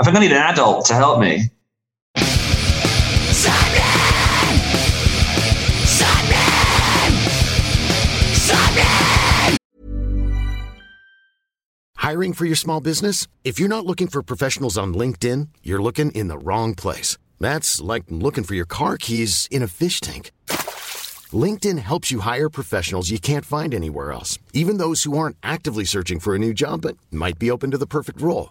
I think I need an adult to help me. Hiring for your small business? If you're not looking for professionals on LinkedIn, you're looking in the wrong place. That's like looking for your car keys in a fish tank. LinkedIn helps you hire professionals you can't find anywhere else, even those who aren't actively searching for a new job but might be open to the perfect role.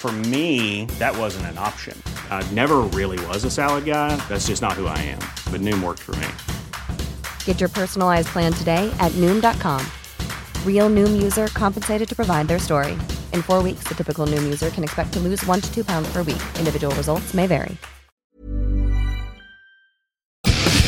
For me, that wasn't an option. I never really was a salad guy. That's just not who I am. But Noom worked for me. Get your personalized plan today at Noom.com. Real Noom user compensated to provide their story. In four weeks, the typical Noom user can expect to lose one to two pounds per week. Individual results may vary.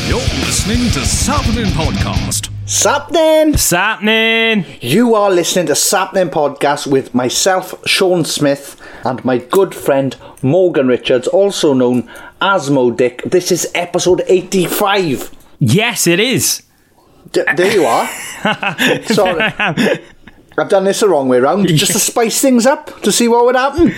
You're listening to Sappenin Podcast. Sappenin! Sappenin! You are listening to Sappenin Podcast with myself, Sean Smith, and my good friend Morgan Richards, also known as Mo Dick. This is episode 85. Yes, it is. D- there you are. Sorry. I've done this the wrong way around, just to spice things up, to see what would happen.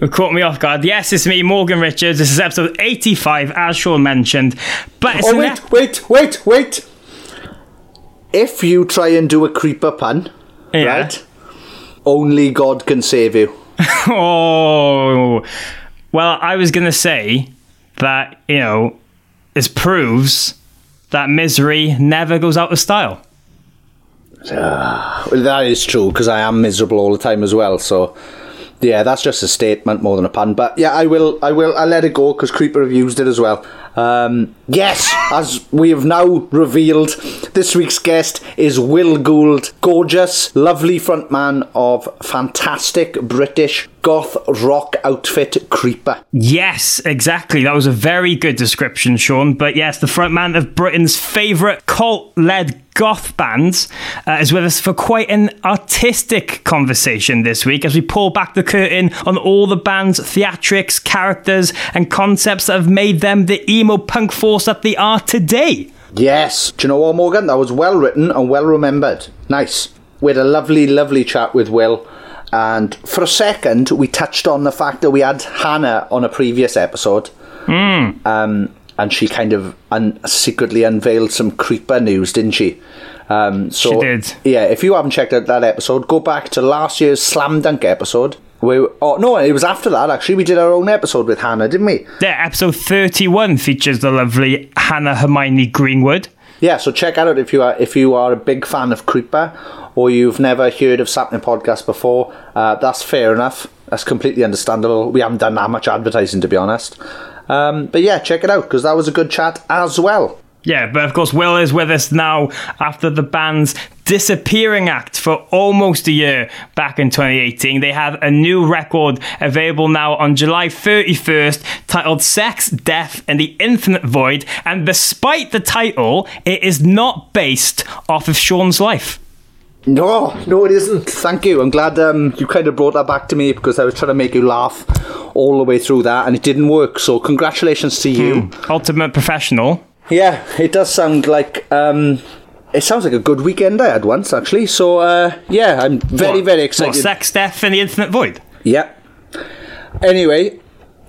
It caught me off guard. Yes, it's me, Morgan Richards. This is episode 85, as Sean mentioned. But Oh, wait, ep- wait, wait, wait. If you try and do a creeper pun, Yeah. right, only God can save you. Oh. Well, I was going to say that, you know, this proves that misery never goes out of style. Ah, well, that is true because I am miserable all the time as well. So, yeah, that's just a statement more than a pun. But yeah, I will, I will, I let it go because Creeper have used it as well. Um, yes, as we have now revealed, this week's guest is Will Gould, gorgeous, lovely frontman of fantastic British goth rock outfit Creeper. Yes, exactly. That was a very good description, Sean. But yes, the frontman of Britain's favourite cult led goth bands uh, is with us for quite an artistic conversation this week as we pull back the curtain on all the band's theatrics, characters, and concepts that have made them the emo punk force that they are today. Yes. Do you know what, Morgan? That was well written and well remembered. Nice. We had a lovely, lovely chat with Will. And for a second, we touched on the fact that we had Hannah on a previous episode. Um, and she kind of un- secretly unveiled some creeper news, didn't she? Um, so, She did. Yeah, if you haven't checked out that episode, go back to last year's Slam Dunk episode. We, oh, no, it was after that, actually. We did our own episode with Hannah, didn't we? Yeah, episode 31 features the lovely Hannah Hermione Greenwood. Yeah, so check out if you are if you are a big fan of Creeper or you've never heard of Sappenin Podcast before. Uh, that's fair enough. That's completely understandable. We haven't done that much advertising to be honest. Um, but yeah, check it out because that was a good chat as well. Yeah, but of course, Will is with us now after the band's disappearing act for almost a year back in 2018. They have a new record available now on July 31st titled Sex, Death, and the Infinite Void. And despite the title, it is not based off of Sean's life. No, no, it isn't. Thank you. I'm glad um, you kind of brought that back to me because I was trying to make you laugh all the way through that and it didn't work. So congratulations to you. Ultimate professional. Yeah, it does sound like um, it sounds like a good weekend I had once actually. So uh, yeah, I'm very What- very What, excited. Sex, Death, and the Infinite Void? Yeah. Anyway,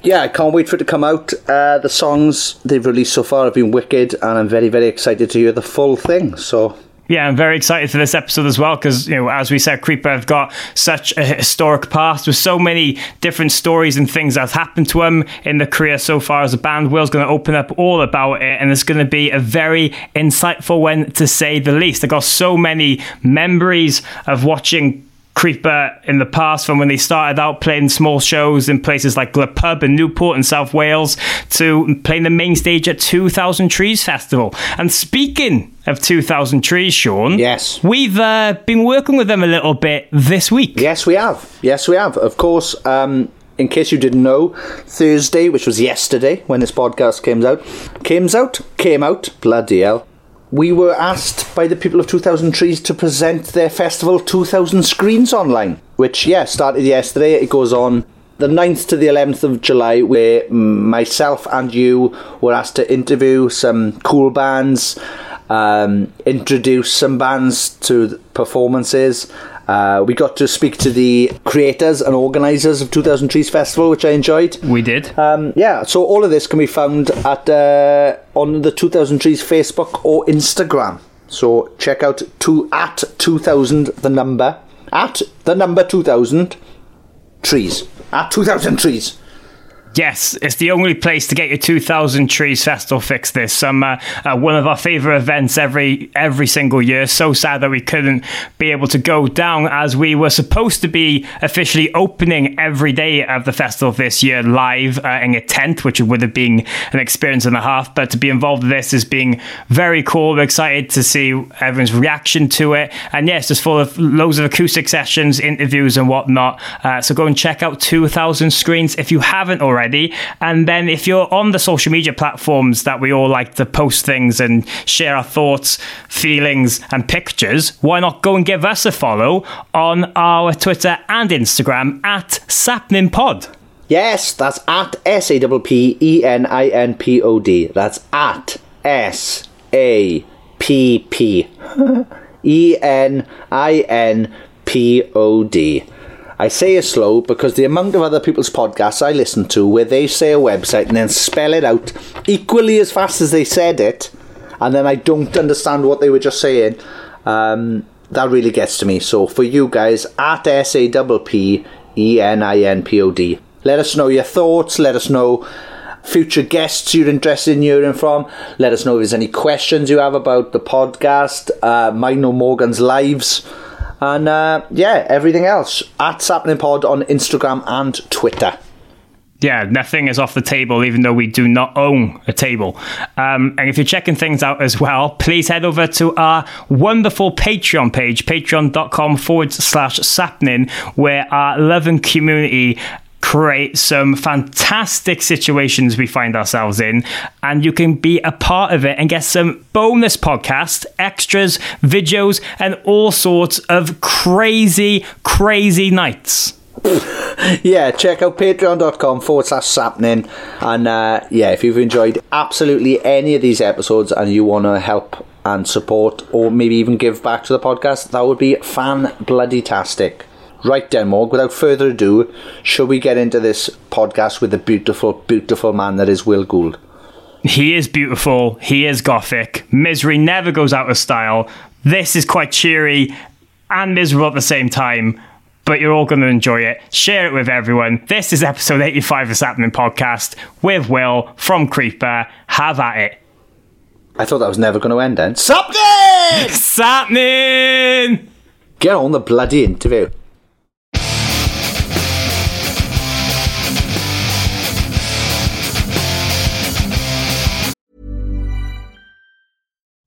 yeah, I can't wait for it to come out. Uh, the songs they've released so far have been wicked, and I'm very, very excited to hear the full thing. So, Yeah, I'm very excited for this episode as well because, you know, as we said, Creeper have got such a historic past with so many different stories and things that have happened to them in the career so far as a band. Will's going to open up all about it, and it's going to be a very insightful one to say the least. I got so many memories of watching. Creeper in the past from when they started out playing small shows in places like Glub Pub in Newport in South Wales to playing the main stage at 2000 Trees Festival. And speaking of 2000 Trees, Sean, Yes. we've uh, been working with them a little bit this week. yes, we have. Yes, we have. Of course, um, in case you didn't know, Thursday, which was yesterday when this podcast came out, came out, came out, bloody hell. We were asked by the people of 2000 Trees to present their festival 2000 screens online, which, yeah, started yesterday. It goes on the 9th to the 11th of July, where myself and you were asked to interview some cool bands, um, introduce some bands to performances. Uh, we got to speak to the creators and organisers of 2000 Trees Festival, which I enjoyed. We did. Um, yeah, so all of this can be found at uh, on the 2000 Trees Facebook or Instagram. So check out to at 2000 the number at the number 2000 trees at 2000 trees. Yes, it's the only place to get your 2000 Trees Festival fix this summer. Uh, one of our favourite events every every single year. So sad that we couldn't be able to go down as we were supposed to be officially opening every day of the festival this year live uh, in a tent, which would have been an experience and a half. But to be involved in this is being very cool. We're excited to see everyone's reaction to it. And yes, just full of loads of acoustic sessions, interviews, and whatnot. Uh, so go and check out 2000 screens if you haven't already already. And then if you're on the social media platforms that we all like to post things and share our thoughts, feelings, and pictures, why not go and give us a follow on our Twitter and Instagram at SappeninPod? Yes, that's at S A P P E N I N P O D. That's at S A P P E N I N P O D. I say it slow because the amount of other people's podcasts I listen to where they say a website and then spell it out equally as fast as they said it, and then I don't understand what they were just saying, um, that really gets to me. So for you guys, at S A P P E N I N P O D, let us know your thoughts, let us know future guests you're interested in hearing from. Let us know if there's any questions you have about the podcast, uh, mine or Morgan's lives. And uh, yeah, everything else at Sappenin Pod on Instagram and Twitter. Yeah, nothing is off the table, even though we do not own a table. Um, and if you're checking things out as well, please head over to our wonderful Patreon page, patreon.com forward slash sappenin, where our loving community create some fantastic situations we find ourselves in, and you can be a part of it and get some bonus podcast, extras, videos, and all sorts of crazy, crazy nights. yeah, check out patreon.com forward slash sappenin. And uh, yeah, if you've enjoyed absolutely any of these episodes and you want to help and support or maybe even give back to the podcast, that would be fan bloody tastic. Right then, Morg, without further ado, shall we get into this podcast with the beautiful, beautiful man that is Will Gould? He is beautiful. He is gothic. Misery never goes out of style. This is quite cheery and miserable at the same time, but you're all going to enjoy it. Share it with everyone. This is episode 85 of the Sappenin Podcast with Will from Creeper. Have at it. I thought that was never going to end then. Sappenin! Sappenin! Get on the bloody interview.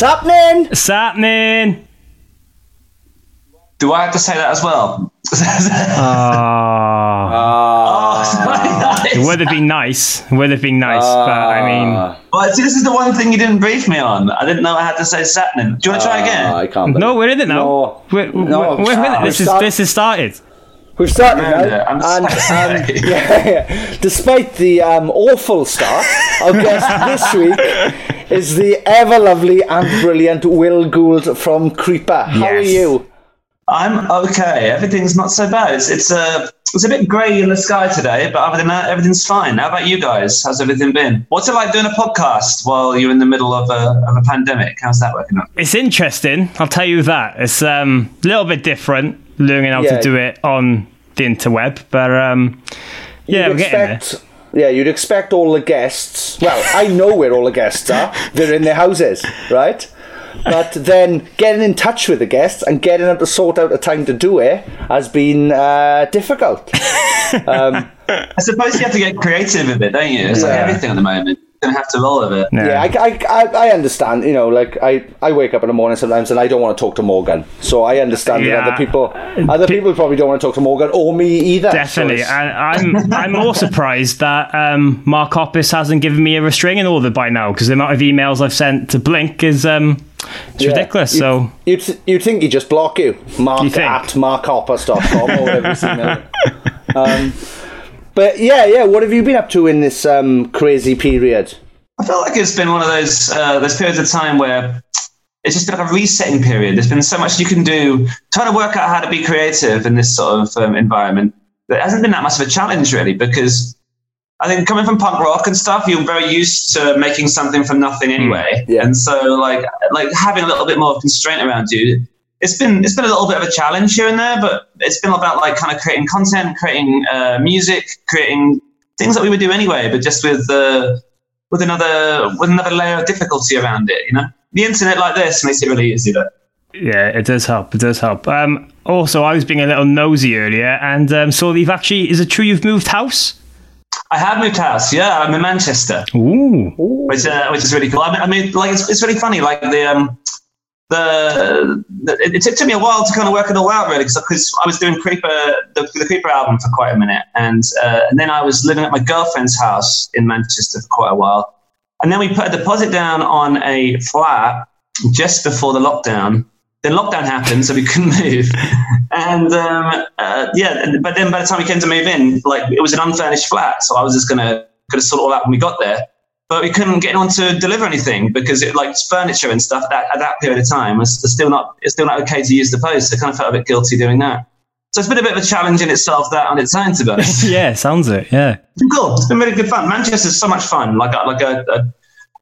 Sappenin! Sappenin! Do I have to say that as well? Ah. oh, It would have been nice. It would have been nice, but I mean, Well, see, this is the one thing you didn't brief me on. I didn't know I had to say Sappenin. Do you want to try again? I can't. no, we're in it now. No. We're, No, we're, we're in it. we've This is started- this has started. We've started Amanda, now, I'm and sorry. um, yeah, yeah. despite the um, awful start, our guest this week is the ever lovely and brilliant Will Gould from Creeper. How are you? I'm okay. Everything's not so bad. It's it's a it's a bit grey in the sky today, but other than that, everything's fine. How about you guys? How's everything been? What's it like doing a podcast while you're in the middle of a of a pandemic? How's that working out? It's interesting. I'll tell you that. It's um, a little bit different learning how Yeah. to do it on the interweb, but um, yeah, You'd we're getting there. Expect, yeah, you'd expect all the guests. Well, I know where all the guests are. They're in their houses, right? But then getting in touch with the guests and getting them to sort out a time to do it has been uh, difficult. Um, I suppose you have to get creative with it, don't you? It's like everything at the moment. You're gonna have to roll with it. Yeah, I, I, I, I understand. You know, like I, I wake up in the morning sometimes and I don't want to talk to Morgan. So I understand Yeah. that other people, other people probably don't want to talk to Morgan or me either. Definitely, it's- and I'm I'm more surprised that um, Mark Hoppus hasn't given me a restraining order by now because the amount of emails I've sent to Blink is um, it's yeah. ridiculous. You'd- So you'd you'd think he'd just block you, Mark You think? at markhoppus.com or whatever. his email is. um, but yeah, yeah. What have you been up to in this um, crazy period? I feel like it's been one of those uh, those periods of time where it's just been like a resetting period. There's been so much you can do, trying to work out how to be creative in this sort of um, environment. There hasn't been that much of a challenge really, because I think coming from punk rock and stuff, you're very used to making something from nothing anyway, yeah. and so like like having a little bit more constraint around you. It's been it's been a little bit of a challenge here and there, but it's been about like kind of creating content, creating uh, music, creating things that we would do anyway, but just with uh, with another with another layer of difficulty around it. You know, the internet like this makes it really easy. Though. yeah, it does help. It does help. Um, also, I was being a little nosy earlier and um, saw that you've actually. Is it true you've moved house? I have moved house. Yeah, I'm in Manchester, Ooh, which uh, which is really cool. I mean, I mean like it's, it's really funny. Like the um the, the it, it took- me a while to kind of work it all out really because I was doing Creeper the, the Creeper album for quite a minute, and uh, and then I was living at my girlfriend's house in Manchester for quite a while, and then we put a deposit down on a flat just before the lockdown. Then lockdown happened, so we couldn't move. And um, uh, yeah, but then by the time we came to move in, like it was an unfurnished flat, so I was just gonna gonna sort it all out when we got there. But we couldn't get anyone to deliver anything because it like furniture and stuff that at that period of time was still not it's still not okay to use the post. So I kind of felt a bit guilty doing that. So it's been a bit of a challenge in itself that on its own to be honest. yeah, sounds it. Yeah, It's been cool. It's been really good fun. Manchester's so much fun. Like, I- like a, a,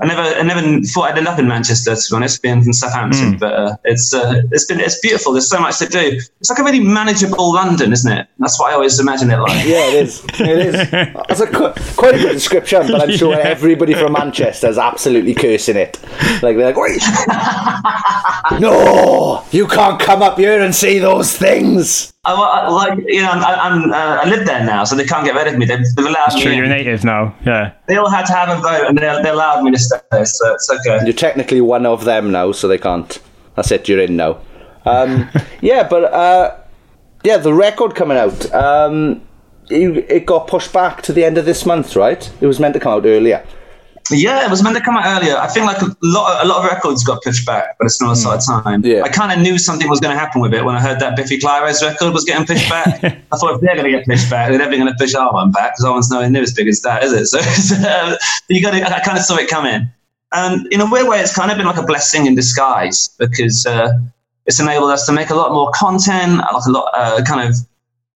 I never, I never thought I'd end up in Manchester. To be honest, being from Southampton, but uh, it's, uh, it's been, it's beautiful. There's so much to do. It's like a really manageable London, isn't it? That's what I always imagine it like. Yeah, it is. It is. That's a qu- quite a good description, but I'm sure everybody from Manchester is absolutely cursing it. Like they're like, "Wait, no, you can't come up here and see those things. I, I- like, you know, I, I'm, uh, I live there now, so they can't get rid of me. They've, they've allowed it's me. true. in. You're a native now. Yeah. They all had to have a vote, and they, they allowed me to stay. So it's okay. You're technically one of them now, so they can't. That's it. You're in now. Um, yeah, but uh, yeah, the record coming out. Um, it, it got pushed back to the end of this month, right? It was meant to come out earlier. Yeah, it was meant to come out earlier. I think like a lot, of, a lot of records got pushed back, but it's not a sort of time. Yeah. I kind of knew something was going to happen with it when I heard that Biffy Clyro's record was getting pushed back. I thought if they're going to get pushed back, they're never going to push our one back because our one's nowhere near as big as that, is it? So, so you got to. I kind of saw it coming, and in a weird way, it's kind of been like a blessing in disguise because uh, it's enabled us to make a lot more content, like a lot, uh, kind of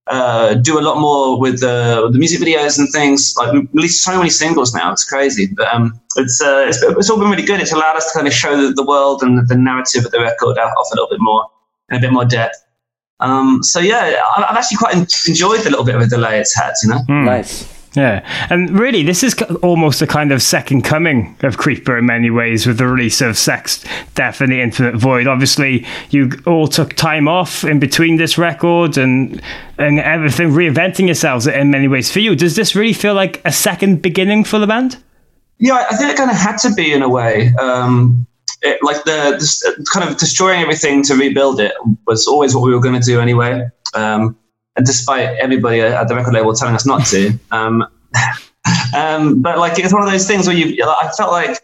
uh, do a lot more with the, the music videos and things. Like we released so many singles now, it's crazy. But um, it's, uh, it's it's all been really good. It's allowed us to kind of show the, the world and the narrative of the record off a little bit more and a bit more depth. Um, so yeah, I've actually quite enjoyed the little bit of a delay it's had. You know, mm. nice. Yeah, and really, this is almost a kind of second coming of Creeper in many ways with the release of Sex, Death, and the Infinite Void. Obviously, you all took time off in between this record and and everything, reinventing yourselves in many ways. For you, does this really feel like a second beginning for the band? Yeah, I think it kind of had to be in a way. Um, it, like the, the, kind of destroying everything to rebuild it was always what we were going to do anyway. Um, and despite everybody at the record label telling us not to. Um, um, but like it's one of those things where you, I felt like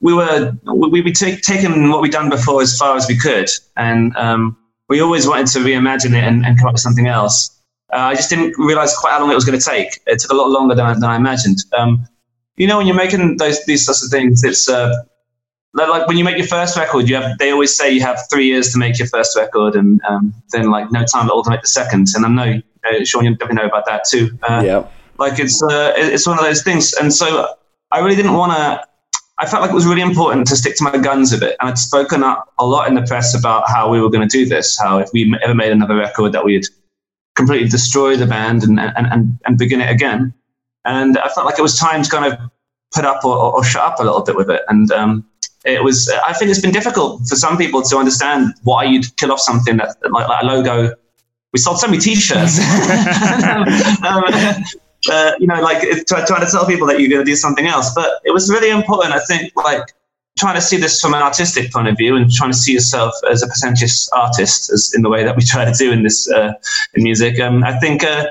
we were we we take, what we'd done before as far as we could, and um, we always wanted to reimagine it and, and come up with something else. Uh, I just didn't realize quite how long it was going to take. It took a lot longer than, than I imagined. Um, you know, when you're making those these sorts of things, it's uh, like when you make your first record, you have they always say you have three years to make your first record, and um, then like no time at all to make the second. And I know uh, Sean, you definitely know about that too. Uh, yeah, like it's uh, it's one of those things, and so I really didn't want to. I felt like it was really important to stick to my guns a bit, and I'd spoken up a lot in the press about how we were going to do this. How if we ever made another record, that we'd completely destroy the band and and and, and begin it again. And I felt like it was time to kind of put up or, or shut up a little bit with it. And um, it was I think it's been difficult for some people to understand why you'd kill off something that like, like a logo. We sold so many T-shirts. um, uh, you know, like trying to tell people that you're going to do something else. But it was really important, I think, like trying to see this from an artistic point of view and trying to see yourself as a pretentious artist, as in the way that we try to do in this uh, in music. Um, I think uh,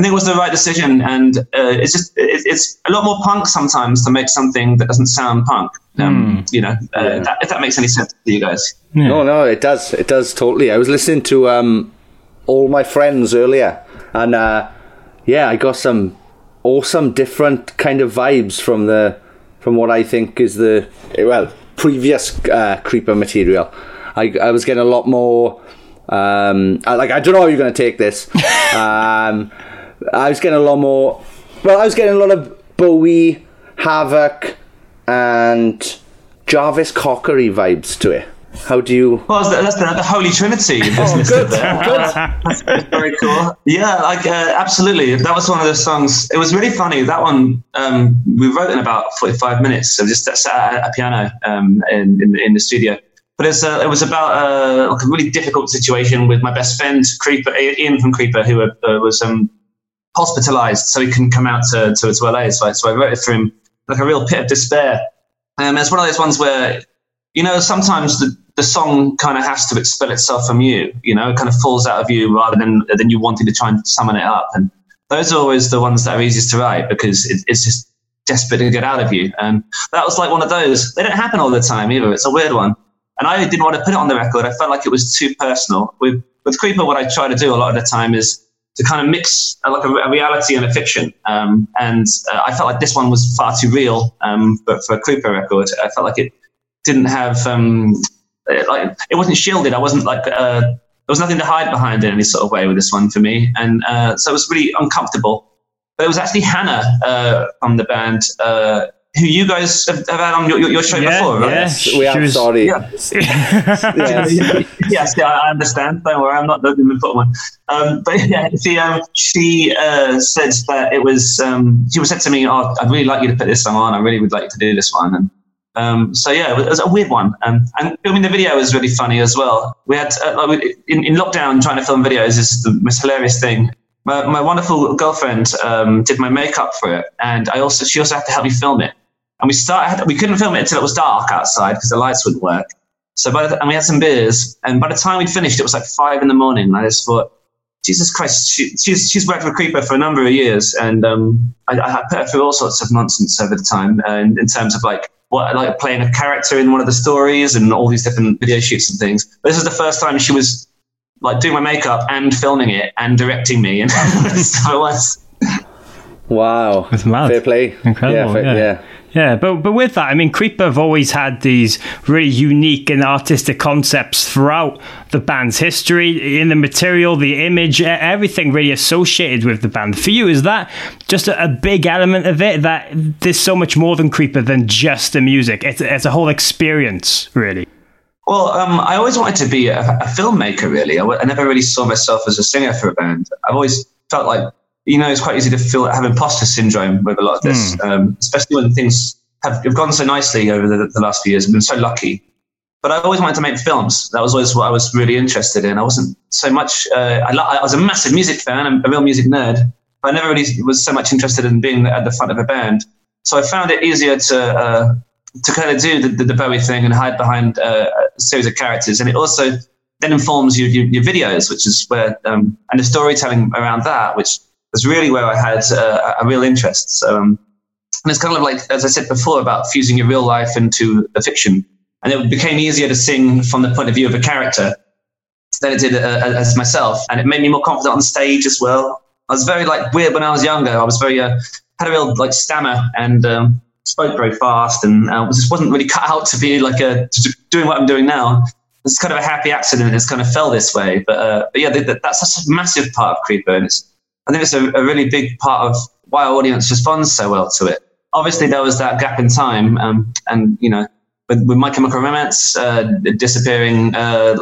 I think it was the right decision, and uh, it's just it, it's a lot more punk sometimes to make something that doesn't sound punk. Um, mm. You know, uh, yeah. that, if that makes any sense to you guys. Yeah. No, no, it does. It does totally. I was listening to um, all my friends earlier, and uh, yeah, I got some awesome different kind of vibes from the from what I think is the well previous uh, creeper material. I I was getting a lot more. Um, I, like I don't know how you're going to take this. Um, I was getting a lot more. Well, I was getting a lot of Bowie, Havok, and Jarvis Cockery vibes to it. How do you? Well, that's the, the Holy Trinity. Oh, good. good. That's very cool. Yeah, like uh, absolutely. That was one of the songs. It was really funny. That one um, we wrote in about forty-five minutes. So just sat at a piano um, in, in, in the studio. But it's, uh, it was about uh, like a really difficult situation with my best friend Creeper, Ian from Creeper, who uh, was um, hospitalized so he couldn't come out to, to, to LA. So I, so I wrote it for him like a real pit of despair. Um, it's one of those ones where, you know, sometimes the, the song kind of has to expel itself from you, you know, it kind of falls out of you rather than, than you wanting to try and summon it up. And those are always the ones that are easiest to write because it, it's just desperate to get out of you. And that was like one of those. They don't happen all the time either. It's a weird one. And I didn't want to put it on the record. I felt like it was too personal. With, with Creeper, what I try to do a lot of the time is to kind of mix like a, a, reality and a fiction. Um, and uh, I felt like this one was far too real. Um, but for a Creeper record, I felt like it didn't have um, it, like it wasn't shielded. I wasn't like uh, there was nothing to hide behind in any sort of way with this one for me, and uh, so it was really uncomfortable. But it was actually Hannah uh, from the band uh, who you guys have, have had on your, your show yeah, before, right? Yes, we are sorry. Yes. yes. yes, yeah, I understand. Don't worry, I'm not the important one. Um, but yeah, she, um, she uh, said that it was, um, she was said to me, oh, I'd really like you to put this song on. I really would like you to do this one. And um, so yeah, it was a weird one. Um, and filming the video was really funny as well. We had, uh, like, in, in lockdown, trying to film videos is the most hilarious thing my, my, wonderful girlfriend um, did my makeup for it, and I also she also had to help me film it. And we started, we couldn't film it until it was dark outside because the lights wouldn't work. So by the, and we had some beers, and by the time we'd finished, it was like five in the morning. And I just thought, Jesus Christ, she, she's she's worked with Creeper for a number of years, and um, I, I, put her through all sorts of nonsense over the time, uh, in, in, terms of like what like playing a character in one of the stories and all these different video shoots and things. But this is the first time she was like doing my makeup and filming it and directing me, and so it was. Wow, it's mad. Fair play. Incredible. Yeah, fair, yeah. yeah. Yeah, but but with that, I mean, Creeper have always had these really unique and artistic concepts throughout the band's history, in the material, the image, everything really associated with the band. For you, is that just a, a big element of it? That there's so much more than Creeper than just the music. It's, it's a whole experience, really. Well, um, I always wanted to be a, a filmmaker. Really, I, w- I never really saw myself as a singer for a band. I've always felt like you know, it's quite easy to feel have imposter syndrome with a lot of this, mm. um, especially when things have, have, gone so nicely over the, the, last few years. I've been so lucky. But I always wanted to make films. That was always what I was really interested in. I wasn't so much, uh, I, I, was a massive music fan, I'm a real music nerd, but I never really was so much interested in being at the front of a band. So I found it easier to, uh, to kind of do the, the, the, Bowie thing and hide behind uh, a series of characters. And it also then informs your, your, your videos, which is where, um, and the storytelling around that, which was really where I had uh, a real interest. So, um, and it's kind of like, as I said before, about fusing your real life into a fiction. And it became easier to sing from the point of view of a character than it did uh, as myself. And it made me more confident on stage as well. I was very like weird when I was younger. I was very, uh, had a real like stammer and um, spoke very fast and uh, just wasn't really cut out to be like a, doing what I'm doing now. It's kind of a happy accident. It's kind of fell this way. But, uh, but yeah, that's such a massive part of Creeper. And it's, I think it's a, a, really big part of why our audience responds so well to it. Obviously, there was that gap in time, um, and you know, with, with My Chemical Romance uh, disappearing uh,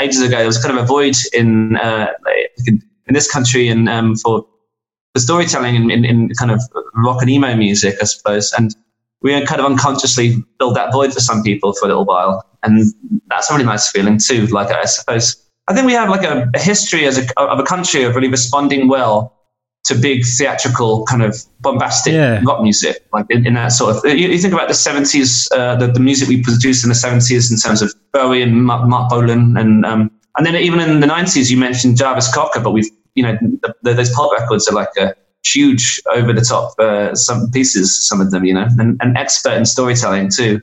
ages ago, there was kind of a void in uh, in, this country and um, for for storytelling in, in, in, kind of rock and emo music, I suppose. And we kind of unconsciously filled that void for some people for a little while, and that's a really nice feeling too. Like I suppose I think we have like a, a history as a, of a country of really responding well to big theatrical kind of bombastic yeah. rock music, like in, in, that sort of. You, you think about the seventies, uh, the, the music we produced in the seventies in terms of Bowie and Mark, Marc Bolan, and um, and then even in the nineties, you mentioned Jarvis Cocker, but we've you know the, the, those pop records are like a huge, over the top uh, some pieces, some of them, you know, and, and expert in storytelling too.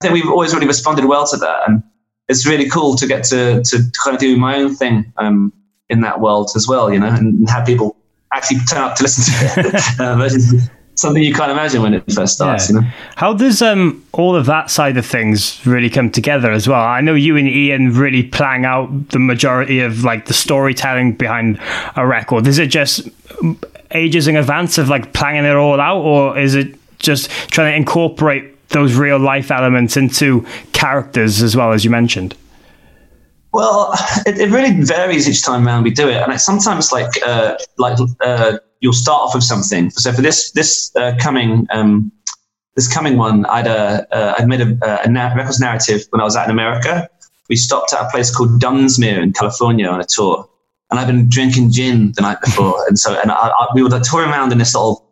I think we've always really responded well to that, and it's really cool to get to to kind of do my own thing um, in that world as well, you know, and have people actually turn up to listen to it. uh, something you can't imagine when it first starts. Yeah. You know, how does um all of that side of things really come together as well? I know you and Ian really plan out the majority of like the storytelling behind a record. Is it just ages in advance of like planning it all out, or is it just trying to incorporate those real life elements into characters as well as you mentioned? Well, it, it really varies each time around we do it, and it's sometimes like uh, like uh, you'll start off with something. So for this this uh, coming um, this coming one, I'd uh, uh, I'd made a, a records narrative when I was out in America. We stopped at a place called Dunsmuir in California on a tour, and I've been drinking gin the night before, and so and I, I, we were touring around in this little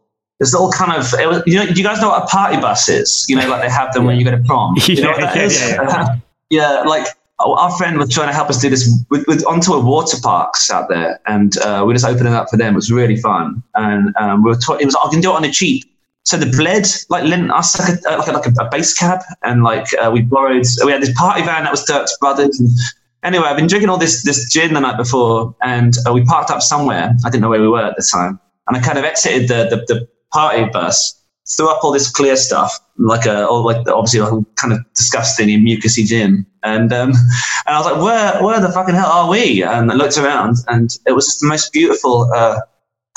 this little kind of was, you know do you guys know what a party bus is? You know like they have them when you go to prom. You know what that is? yeah, yeah. yeah, like our friend was trying to help us do this with, with onto a water parks out there and uh, we just opened it up for them. It was really fun. And um, we were ta- it was I can do it on the cheap. So the bled like lent us like a, like a, like a, a base cab and like uh, we borrowed we had this party van that was Dirk's brothers and anyway I've been drinking all this this gin the night before and uh, we parked up somewhere. I didn't know where we were at the time. And I kind of exited the, the, the party bus, threw up all this clear stuff, like a, all like obviously like kind of disgusting and mucusy gin. And, um, and I was like, where, where the fucking hell are we? And I looked around and it was just the most beautiful, uh,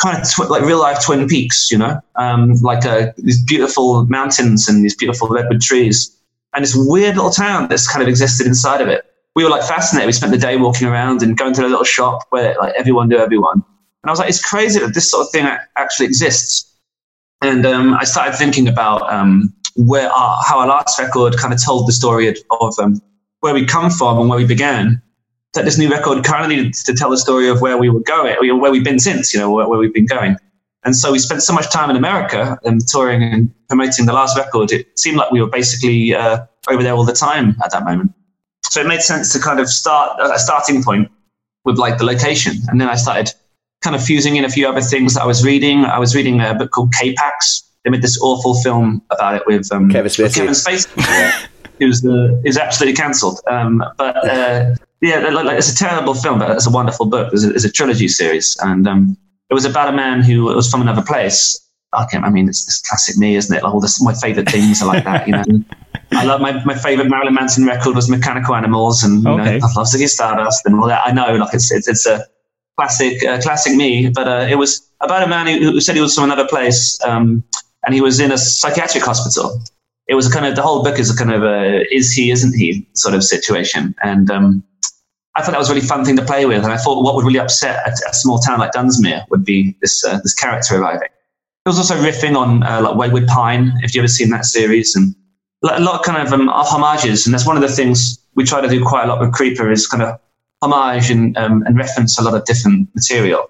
kind of tw- like real life Twin Peaks, you know, um, like uh, these beautiful mountains and these beautiful redwood trees, and this weird little town that's kind of existed inside of it. We were like fascinated. We spent the day walking around and going to a little shop where like everyone knew everyone. And I was like, it's crazy that this sort of thing actually exists. And um, I started thinking about um, where our, how our last record kind of told the story of, um, where we come from and where we began. That this new record kind of needed to tell the story of where we were going, where we've been since, you know, where, where we've been going. And so we spent so much time in America and touring and promoting the last record. It seemed like we were basically uh, over there all the time at that moment. So it made sense to kind of start a starting point with like the location. And then I started kind of fusing in a few other things that I was reading. I was reading a book called K-Pax. They made this awful film about it with, um, Kevin Spacey. Kevin Spacey. yeah. It was uh, it was absolutely cancelled. Um, but uh, yeah, like, it's a terrible film, but it's a wonderful book. It's a, it's a trilogy series, and um, it was about a man who was from another place. okay, I mean, it's, it's classic me, isn't it? Like all this, my favorite things are like that, you know. I love my, my favorite Marilyn Manson record was Mechanical Animals, and you Okay. know, I love Ziggy Stardust and all that. I know, like it's it's, it's a classic uh, classic me, but uh, it was about a man who, who said he was from another place, um, and he was in a psychiatric hospital. It was kind of the whole book is a kind of a is he isn't he sort of situation, and um, I thought that was a really fun thing to play with, and I thought what would really upset a, a small town like Dunsmuir would be this uh, this character arriving. It was also riffing on uh, like Wayward Pine, if you've ever seen that series, and a lot of kind of um, homages. And that's one of the things we try to do quite a lot with Creeper is kind of homage and, um, and reference a lot of different material.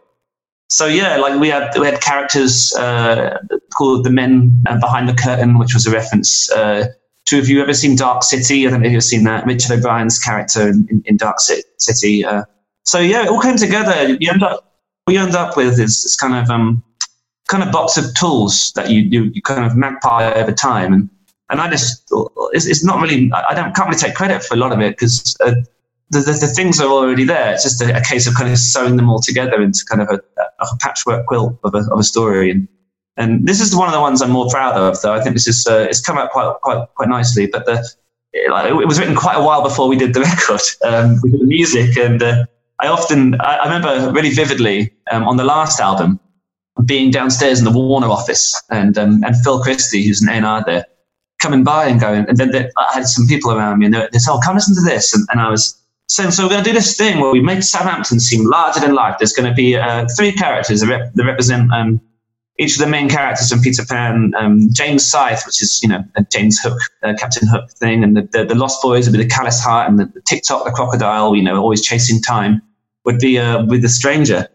So yeah, like we had we had characters uh, called the Men uh, Behind the Curtain, which was a reference uh, to. Have you ever seen Dark City? I don't know if you've seen that. Richard O'Brien's character in, in, Dark City. Uh, so yeah, it all came together. You end up you end up with is this kind of um, kind of box of tools that you, you, you kind of magpie over time. And, and I just, it's, it's not really, I don't, can't really take credit for a lot of it because uh, the, the, the things are already there. It's just a, a case of kind of sewing them all together into kind of a, a patchwork quilt of a, of a story. And, and this is one of the ones I'm more proud of, though. I think this is, uh, it's come out quite, quite, quite nicely, but the, it, like, it was written quite a while before we did the record. Um, we did the music and, uh, I often, I, I remember really vividly um, on the last album, being downstairs in the Warner office and um, and Phil Christie, who's an A&R there, coming by and going, and then they, I had some people around me and they said, "Oh, come listen to this," and, and I was saying, "So we're going to do this thing where we make Southampton seem larger than life. There's going to be uh, three characters that, rep- that represent um, each of the main characters from Peter Pan. Um, James Scythe, which is you know a James Hook, uh, Captain Hook thing, and the, the, the Lost Boys would be the Callous Heart, and the, the TikTok, the crocodile, you know, always chasing time, would be uh, with the stranger."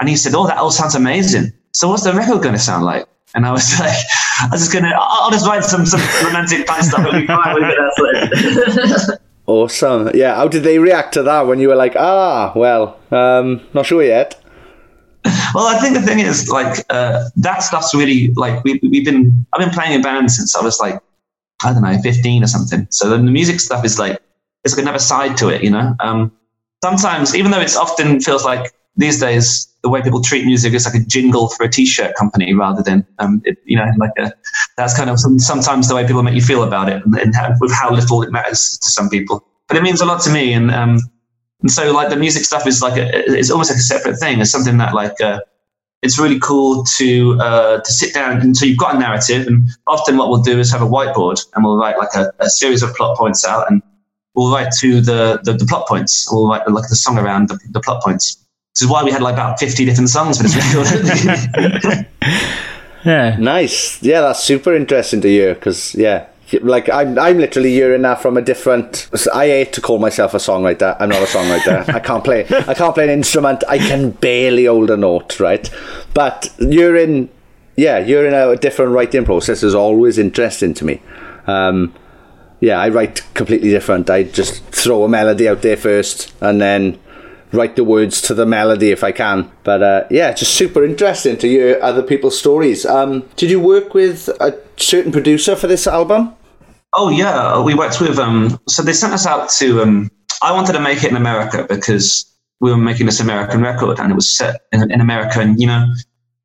And he said, "Oh, that all sounds amazing. So what's the record going to sound like?" And I was like, "I was just going to, I'll just write some some romantic pie stuff. It'll be fine. We'll get that Awesome. Yeah. How did they react to that when you were like, ah, well, um, not sure yet. well, I think the thing is, like, uh, that stuff's really like we we've been. I've been playing in bands since I was like, I don't know, fifteen or something. So the music stuff is like, it's another side to it, you know. Um, sometimes, even though it's often feels like these days the way people treat music is like a jingle for a t-shirt company rather than um, it, you know like a that's kind of some, sometimes the way people make you feel about it and, and how, with how little it matters to some people. But it means a lot to me and um, and so like the music stuff is like a, it's almost like a separate thing. It's something that like uh, it's really cool to uh, to sit down and so you've got a narrative and often what we'll do is have a whiteboard and we'll write like a, a series of plot points out and we'll write to the, the, the plot points. We'll write like the song around the, the plot points this is why we had like about 50 different songs for this record. yeah. Nice. Yeah, that's super interesting to hear because, yeah, like I'm, I'm literally hearing that from a different. I hate to call myself a songwriter. I'm not a songwriter. I can't play. I can't play an instrument. I can barely hold a note, right? But you're in, yeah, you're in a different writing process. Is always interesting to me. Um, yeah, I write completely different. I just throw a melody out there first, and then write the words to the melody if I can. But uh, yeah, it's just super interesting to hear other people's stories. Um, did you work with a certain producer for this album? Oh yeah, we worked with. Um, so they sent us out to. Um, I wanted to make it in America because we were making this American record and it was set in, in America, and you know,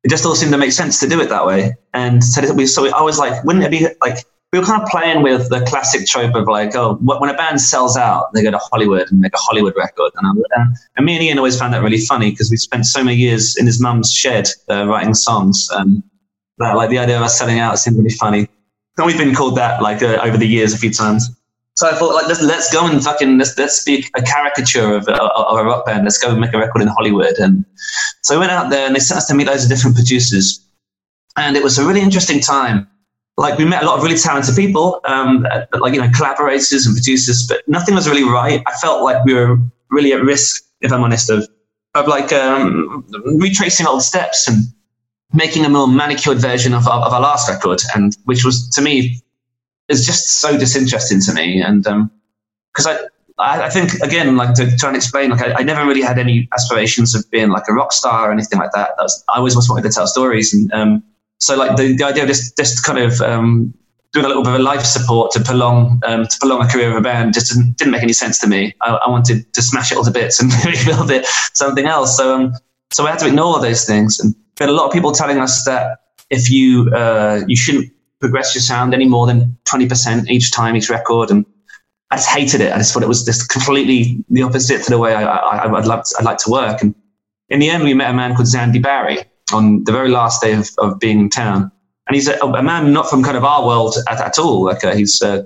it just all seemed to make sense to do it that way. And so we, so I was like, wouldn't it be like we were kind of playing with the classic trope of like, oh, when a band sells out, they go to Hollywood and make a Hollywood record. And, I, and, and me and Ian always found that really funny because we spent so many years in his mum's shed uh, writing songs. And that, like the idea of us selling out seemed really funny. And we've been called that like uh, over the years a few times. So I thought, like, let's let's go and fucking let's let's be a caricature of, of, of a rock band. Let's go and make a record in Hollywood. And so we went out there and they sent us to meet loads of different producers. And it was a really interesting time like we met a lot of really talented people, um, like you know collaborators and producers, but nothing was really right. I felt like we were really at risk, if I'm honest, of of like um, retracing old steps and making a more manicured version of, of, of our last record, and which was to me is just so disinteresting to me, and because um, I I think again, like to try and explain, like I, I, never really had any aspirations of being like a rock star or anything like that. that was, I always wanted to tell stories, and um, so like the, the idea of this this kind of um, doing a little bit of life support to prolong um, to prolong a career of a band just didn't, didn't make any sense to me. I, I, wanted to smash it all to bits and rebuild it something else. So um, so I had to ignore those things, and had a lot of people telling us that if you uh, you shouldn't progress your sound any more than twenty percent each time each record, and I just hated it. I just thought it was just completely the opposite to the way I, I, I'd like to, I'd like to work. And in the end, we met a man called Xandy Barry on the very last day of, of being in town, and he's a, a man not from kind of our world at, at all. Like uh, he's uh,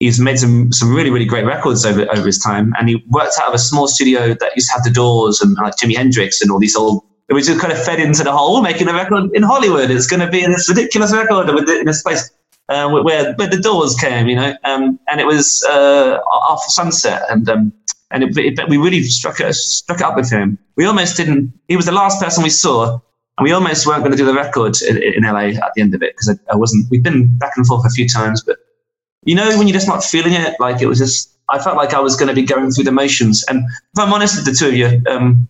he's made some some really really great records over over his time, and he worked out of a small studio that used to have the Doors and like Jimi Hendrix and all these old. It was just kind of fed into the whole making a record in Hollywood. It's going to be this ridiculous record in this place uh, where where the Doors came, you know, um, and it was uh, after sunset, and um, and it, it, we really struck it struck it up with him. We almost didn't. He was the last person we saw, and we almost weren't going to do the record in, in LA at the end of it because I, I wasn't. We'd been back and forth a few times, but you know when you're just not feeling it, like it was just. I felt like I was going to be going through the motions, and if I'm honest with the two of you, um,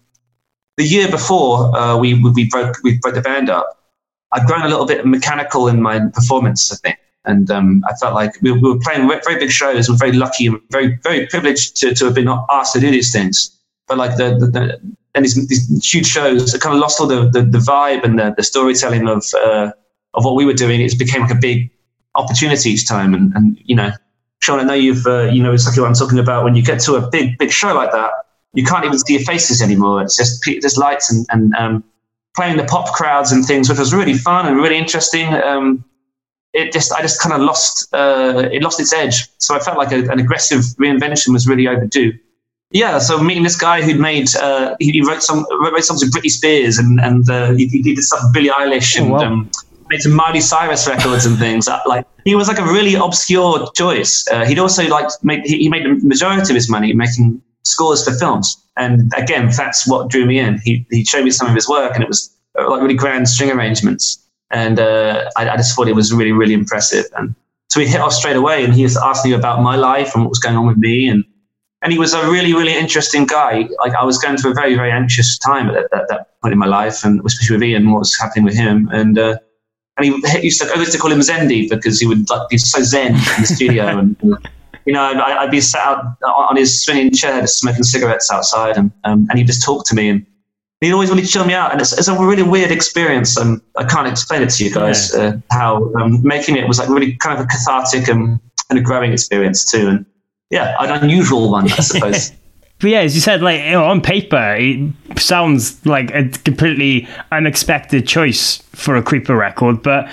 the year before uh, we we broke we broke the band up, I'd grown a little bit mechanical in my performance, I think. And um, I felt like we, we, were playing very big shows. We're very lucky and very, very privileged to, to have been asked to do these things. But like the, the, the and these, these huge shows, kind of lost all the, the, the vibe and the, the storytelling of uh, of what we were doing. It became like a big opportunity each time. And, and you know, Sean, I know you've uh, you know exactly what I'm talking about. When you get to a big big show like that, you can't even see your faces anymore. It's just just lights and and um, playing the pop crowds and things, which was really fun and really interesting. Um, it just I just kind of lost uh, it lost its edge. So I felt like a, an aggressive reinvention was really overdue. Yeah, so meeting this guy who'd made uh, he, wrote some wrote songs with Britney Spears and and uh, he, he, did stuff with Billie Eilish oh, and. Wow. um, made some Miley Cyrus records and things. Uh, like he was like a really obscure choice. Uh, he'd also like made he, he made the majority of his money making scores for films. And again, that's what drew me in. He he showed me some of his work, and it was uh, like really grand string arrangements and uh, I, I, just thought it was really, really impressive. And so we hit off straight away, and he was asking me about my life and what was going on with me, and and he was a really, really interesting guy. Like I was going through a very, very anxious time at that, that, that point in my life, and especially with Ian, what was happening with him, and. Uh, and he used to, I used to call him Zendy because he would like be so zen in the studio, and you know, I'd, I'd, be sat out on his swinging chair, just smoking cigarettes outside, and um, and he'd just talk to me, and he always to chill me out, and it's, it's a really weird experience. And I can't explain it to you guys yeah. uh, how um, making it was like really kind of a cathartic and, and a growing experience too. And yeah, an unusual one, I suppose. But yeah, as you said, like you know, on paper, it sounds like a completely unexpected choice for a creeper record. But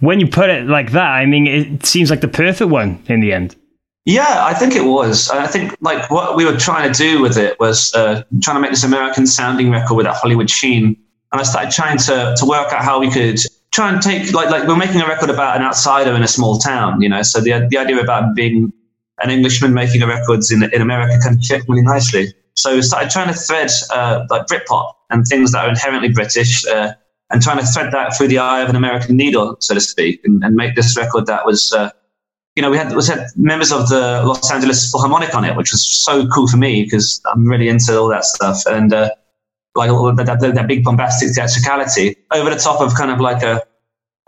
when you put it like that, I mean, it seems like the perfect one in the end. Yeah, I think it was. I think like what we were trying to do with it was uh, trying to make this American sounding record with that Hollywood sheen. And I started trying to to work out how we could try and take like like we're making a record about an outsider in a small town, you know. So the the idea about being an Englishman making a records in in America kind of fit really nicely. So we started trying to thread uh, like Britpop and things that are inherently British, uh, and trying to thread that through the eye of an American needle, so to speak, and, and make this record that was uh, you know, we had we had members of the Los Angeles Philharmonic on it, which was so cool for me because I'm really into all that stuff and uh, like that, that, that, big bombastic theatricality over the top of kind of like a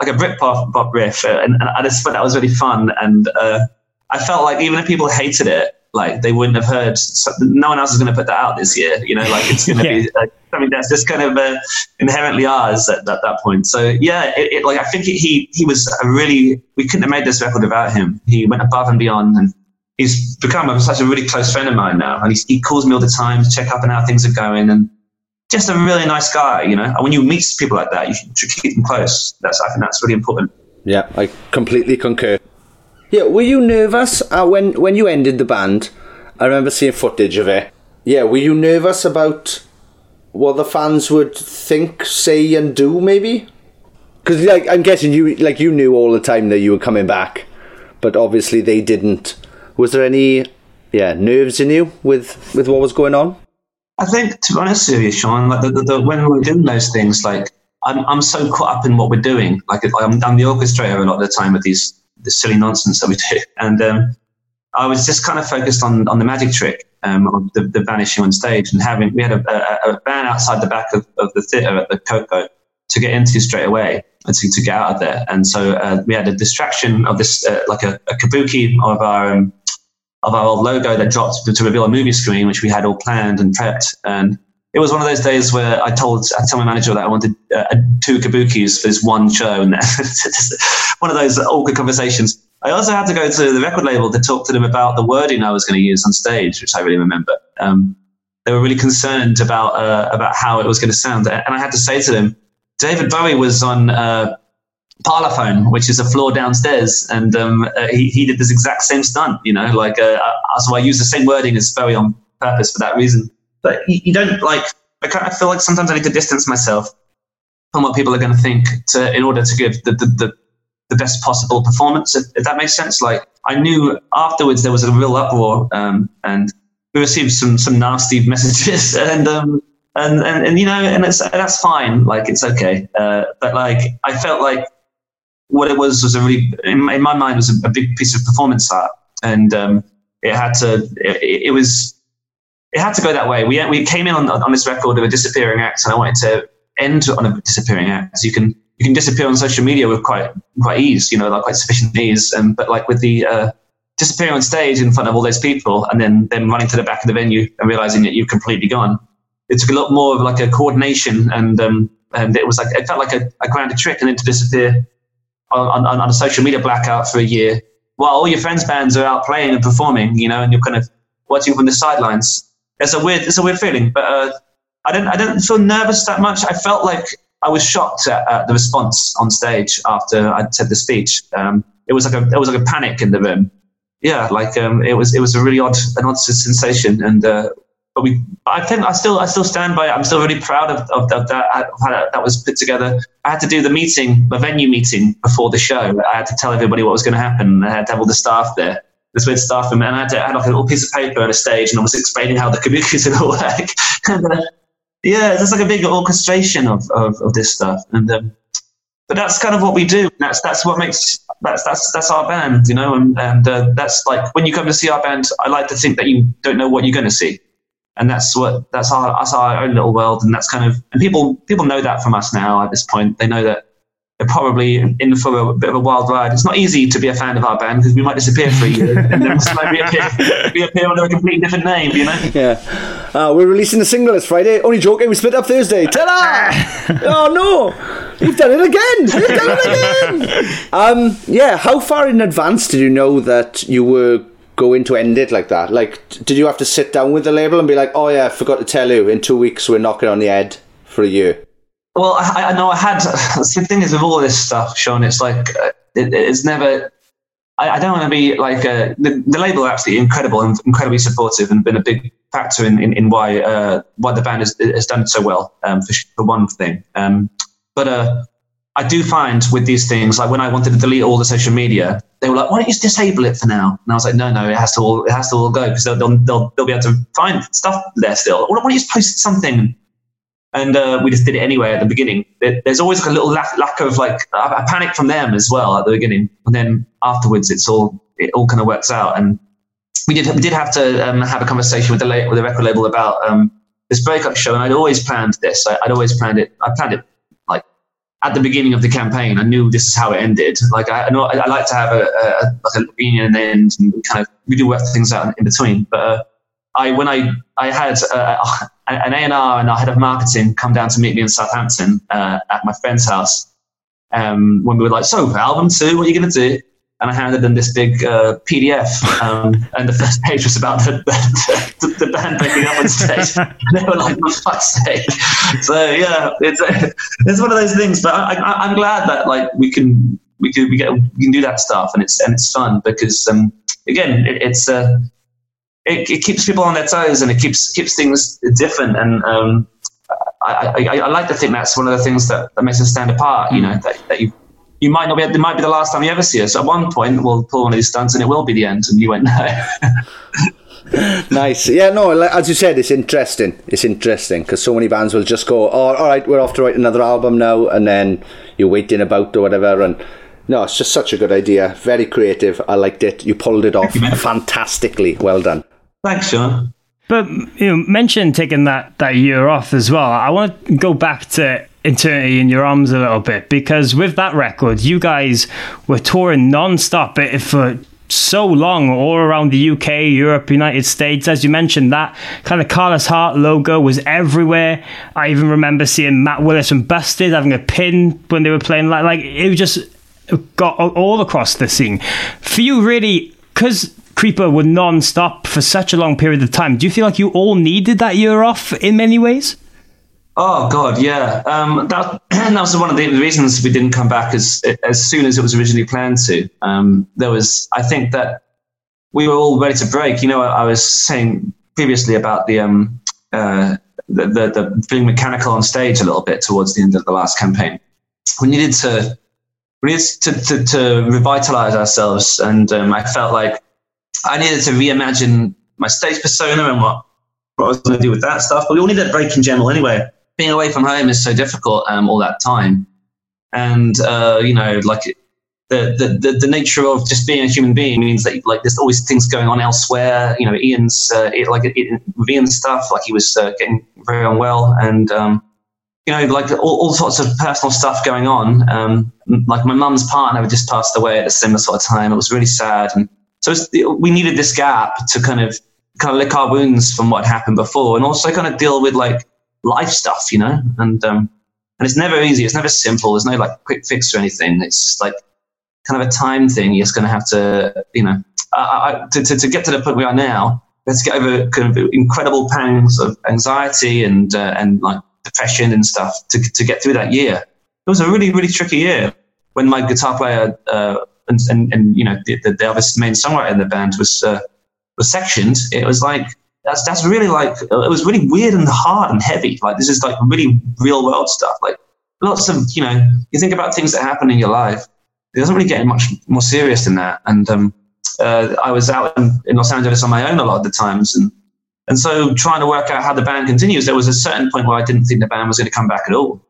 like a Britpop pop riff, and, and I just thought that was really fun. And uh, I felt like even if people hated it, like they wouldn't have heard. No one else is going to put that out this year. You know, like it's going to yeah. be like, something that's just kind of uh, inherently ours at, at, that point. So yeah, it, it, like I think he he was a really we couldn't have made this record without him. He went above and beyond, and he's become a, such a really close friend of mine now. And he, he calls me all the time to check up on how things are going, and just a really nice guy. You know, and when you meet people like that, you should keep them close. That's I think that's really important. Yeah, I completely concur. Yeah, were you nervous uh, when when you ended the band? I remember seeing footage of it. Yeah, were you nervous about what the fans would think, say, and do? Maybe because like I'm guessing you like you knew all the time that you were coming back, but obviously they didn't. Was there any yeah nerves in you with with what was going on? I think, to be honest with you, Sean, like the, the, the, when we were doing those things, like I'm, I'm so caught up in what we're doing. Like I'm, I'm the orchestrator a lot of the time with these the silly nonsense that we do. And um, I was just kind of focused on, on the magic trick um, of the, the vanishing on stage and having, we had a, a, a van outside the back of, of the theatre at the Koko to get into straight away and to, to get out of there. And so uh, we had a distraction of this, uh, like a, a, kabuki of our, um, of our old logo that dropped to reveal a movie screen, which we had all planned and prepped. And it was one of those days where I told I told my manager that I wanted uh, two kabukis for this one show, and one of those awkward conversations. I also had to go to the record label to talk to them about the wording I was going to use on stage, which I really remember. Um, they were really concerned about uh, about how it was going to sound, and I had to say to them, David Bowie was on uh, Parlophone, which is a floor downstairs, and um, uh, he he did this exact same stunt. You know, like uh, so I used the same wording as Bowie on purpose for that reason. But you, you don't like. I, of feel like sometimes I need to distance myself from what people are going to think to in order to give the the, the, the best possible performance. If, if, that makes sense. Like I knew afterwards there was a real uproar, um, and we received some some nasty messages, and um, and, and and you know, and it's that's fine. Like it's okay. Uh, but like I felt like what it was was a really in, in my mind was a, a, big piece of performance art, and um, it had to. It, it was it had to go that way. We we came in on on this record of a disappearing act, and I wanted to end on a disappearing act. You can you can disappear on social media with quite quite ease, you know, like quite sufficient ease. Um, but like with the uh, disappearing on stage in front of all those people, and then then running to the back of the venue and realizing that you've completely gone, it took a lot more of like a coordination, and um, and it was like it felt like a, a grounded trick, and then to disappear on, on, on a social media blackout for a year while all your friends' bands are out playing and performing, you know, and you're kind of watching from the sidelines it's a weird it's a weird feeling. But uh, I didn't I didn't feel nervous that much. I felt like I was shocked at, at the response on stage after I'd said the speech. Um, it was like a it was like a panic in the room. Yeah, like um, it was it was a really odd an odd sensation, and uh, but we I think I still I still stand by it. I'm still really proud of, of, of that how that was put together. I had to do the meeting, the venue meeting before the show. I had to tell everybody what was going to happen. I had to have all the staff there this weird stuff. And, and I, had to, I had like a little piece of paper on a stage and I was explaining how the kabukis would all work. and, uh, yeah, there's like a big orchestration of, of, of this stuff. And, um, but that's kind of what we do. That's, that's what makes, that's, that's, that's our band, you know, and, and uh, that's like, when you come to see our band, I like to think that you don't know what you're going to see. And that's what, that's our, that's our own little world. And that's kind of, and people, people know that from us now at this point. They know that probably in for a bit of a wild ride. It's not easy to be a fan of our band because we might disappear for a year and then we might reappear, reappear under a completely different name, you know? Yeah. Uh, we're releasing the single this Friday. Only joking, we split up Thursday. Ta-da! oh no! You've done it again! You've done it again! um, yeah, how far in advance did you know that you were going to end it like that? Like, did you have to sit down with the label and be like, oh yeah, I forgot to tell you, in two weeks we're knocking on the head for a year? Well, I, I know I had. The thing is with all this stuff, Sean, it's like uh, it, it's never. I, I don't want to be like uh, the, the label are absolutely incredible and incredibly supportive and been a big factor in, in, in why uh, why the band has, has done so well um, for, for one thing. Um, but uh, I do find with these things, like when I wanted to delete all the social media, they were like, "Why don't you just disable it for now?" And I was like, "No, no, it has to all it has to all go because they'll, they'll they'll be able to find stuff there still. Why don't you just post something and uh, we just did it anyway at the beginning. There's always like a little lack, lack of like a panic from them as well at the beginning, and then afterwards it's all it all kind of works out. And we did we did have to um, have a conversation with the with the record label about um, this breakup show, and I'd always planned this. I, would always planned it. I planned it like at the beginning of the campaign. I knew this is how it ended. Like I, I know I, I like to have a, a, like a beginning and end, and kind of we do work things out in between, but. Uh, I when I I had uh, an A&R and our head of marketing come down to meet me in Southampton uh, at my friend's house um, when we were like, so album two, what are you going to do? And I handed them this big uh, PDF, um, and the first page was about the, the, the, the band breaking up on stage. and they were like, for fuck's sake. So yeah, it's it's one of those things. But I, am glad that like we can we can we get we can do that stuff, and it's and it's fun because um, again, it, it's uh, it, it, keeps people on their toes and it keeps keeps things different. And um, I, I, I, like to think that's one of the things that, that makes us stand apart. You know, that, that you you might not be it might be the last time you ever see us. At one point, we'll pull one of these stunts and it will be the end. And you went no. nice. Yeah, no, as you said, it's interesting. It's interesting because so many bands will just go, oh, all right, we're off to write another album now, and then you're waiting about or whatever. And no, it's just such a good idea. Very creative. I liked it. You pulled it off fantastically. Well done. Thanks, Sean. But you know, mention taking that, that year off as well. I want to go back to Eternity in Your Arms a little bit because with that record, you guys were touring non-stop for so long all around the UK, Europe, United States. As you mentioned, that kind of Callous Heart logo was everywhere. I even remember seeing Matt Willis and Busted having a pin when they were playing. Like, like it just got all across the scene. For you, really, because Creeper were non-stop for such a long period of time, do you feel like you all needed that year off in many ways? Oh God, yeah. Um, that that was one of the reasons we didn't come back as as soon as it was originally planned to. Um, there was, I think that we were all ready to break. You know, I, I was saying previously about the um uh, the, the the being mechanical on stage a little bit towards the end of the last campaign. We needed to we needed to to, to revitalize ourselves, and um, I felt like I needed to reimagine my stage persona and what what I was going to do with that stuff. But we all needed a break in general anyway being away from home is so difficult um, all that time. And, uh, you know, like the, the, the, the, nature of just being a human being means that like there's always things going on elsewhere. You know, Ian's uh, it, like it, Ian's stuff, like he was uh, getting very unwell, and um, you know, like all, all, sorts of personal stuff going on. Um, like my mum's partner had just passed away at a similar sort of time. It was really sad, and so we needed this gap to kind of kind of lick our wounds from what happened before, and also kind of deal with like life stuff, you know, and um, and it's never easy. It's never simple. There's no like quick fix or anything. It's just like kind of a time thing. You're just going to have to, you know, I, to, to, to get to the point we are now. Let's get over kind of incredible pangs of anxiety and uh, and like depression and stuff to to get through that year. It was a really really tricky year when my guitar player uh, and, and, and you know the, the, the other main songwriter in the band was uh, was sectioned. It was like that's that's really like it was really weird and hard and heavy. Like this is like really real world stuff. Like lots of you know, you think about things that happen in your life. It doesn't really get much more serious than that. And um, uh, I was out in, in, Los Angeles on my own a lot of the times, and and so trying to work out how the band continues. There was a certain point where I didn't think the band was going to come back at all.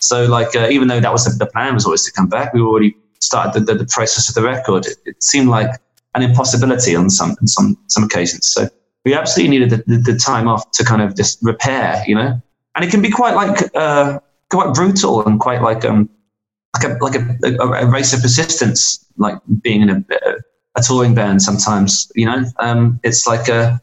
So like uh, even though that was the, the, plan was always to come back, we were already started the, the, the process of the record. It, it seemed like an impossibility on some on some some occasions. So we absolutely needed the, the, time off to kind of just repair, you know. And it can be quite like uh, quite brutal and quite like um like a like a, a, a race of persistence, like being in a, a touring band. Sometimes, you know, um, it's like a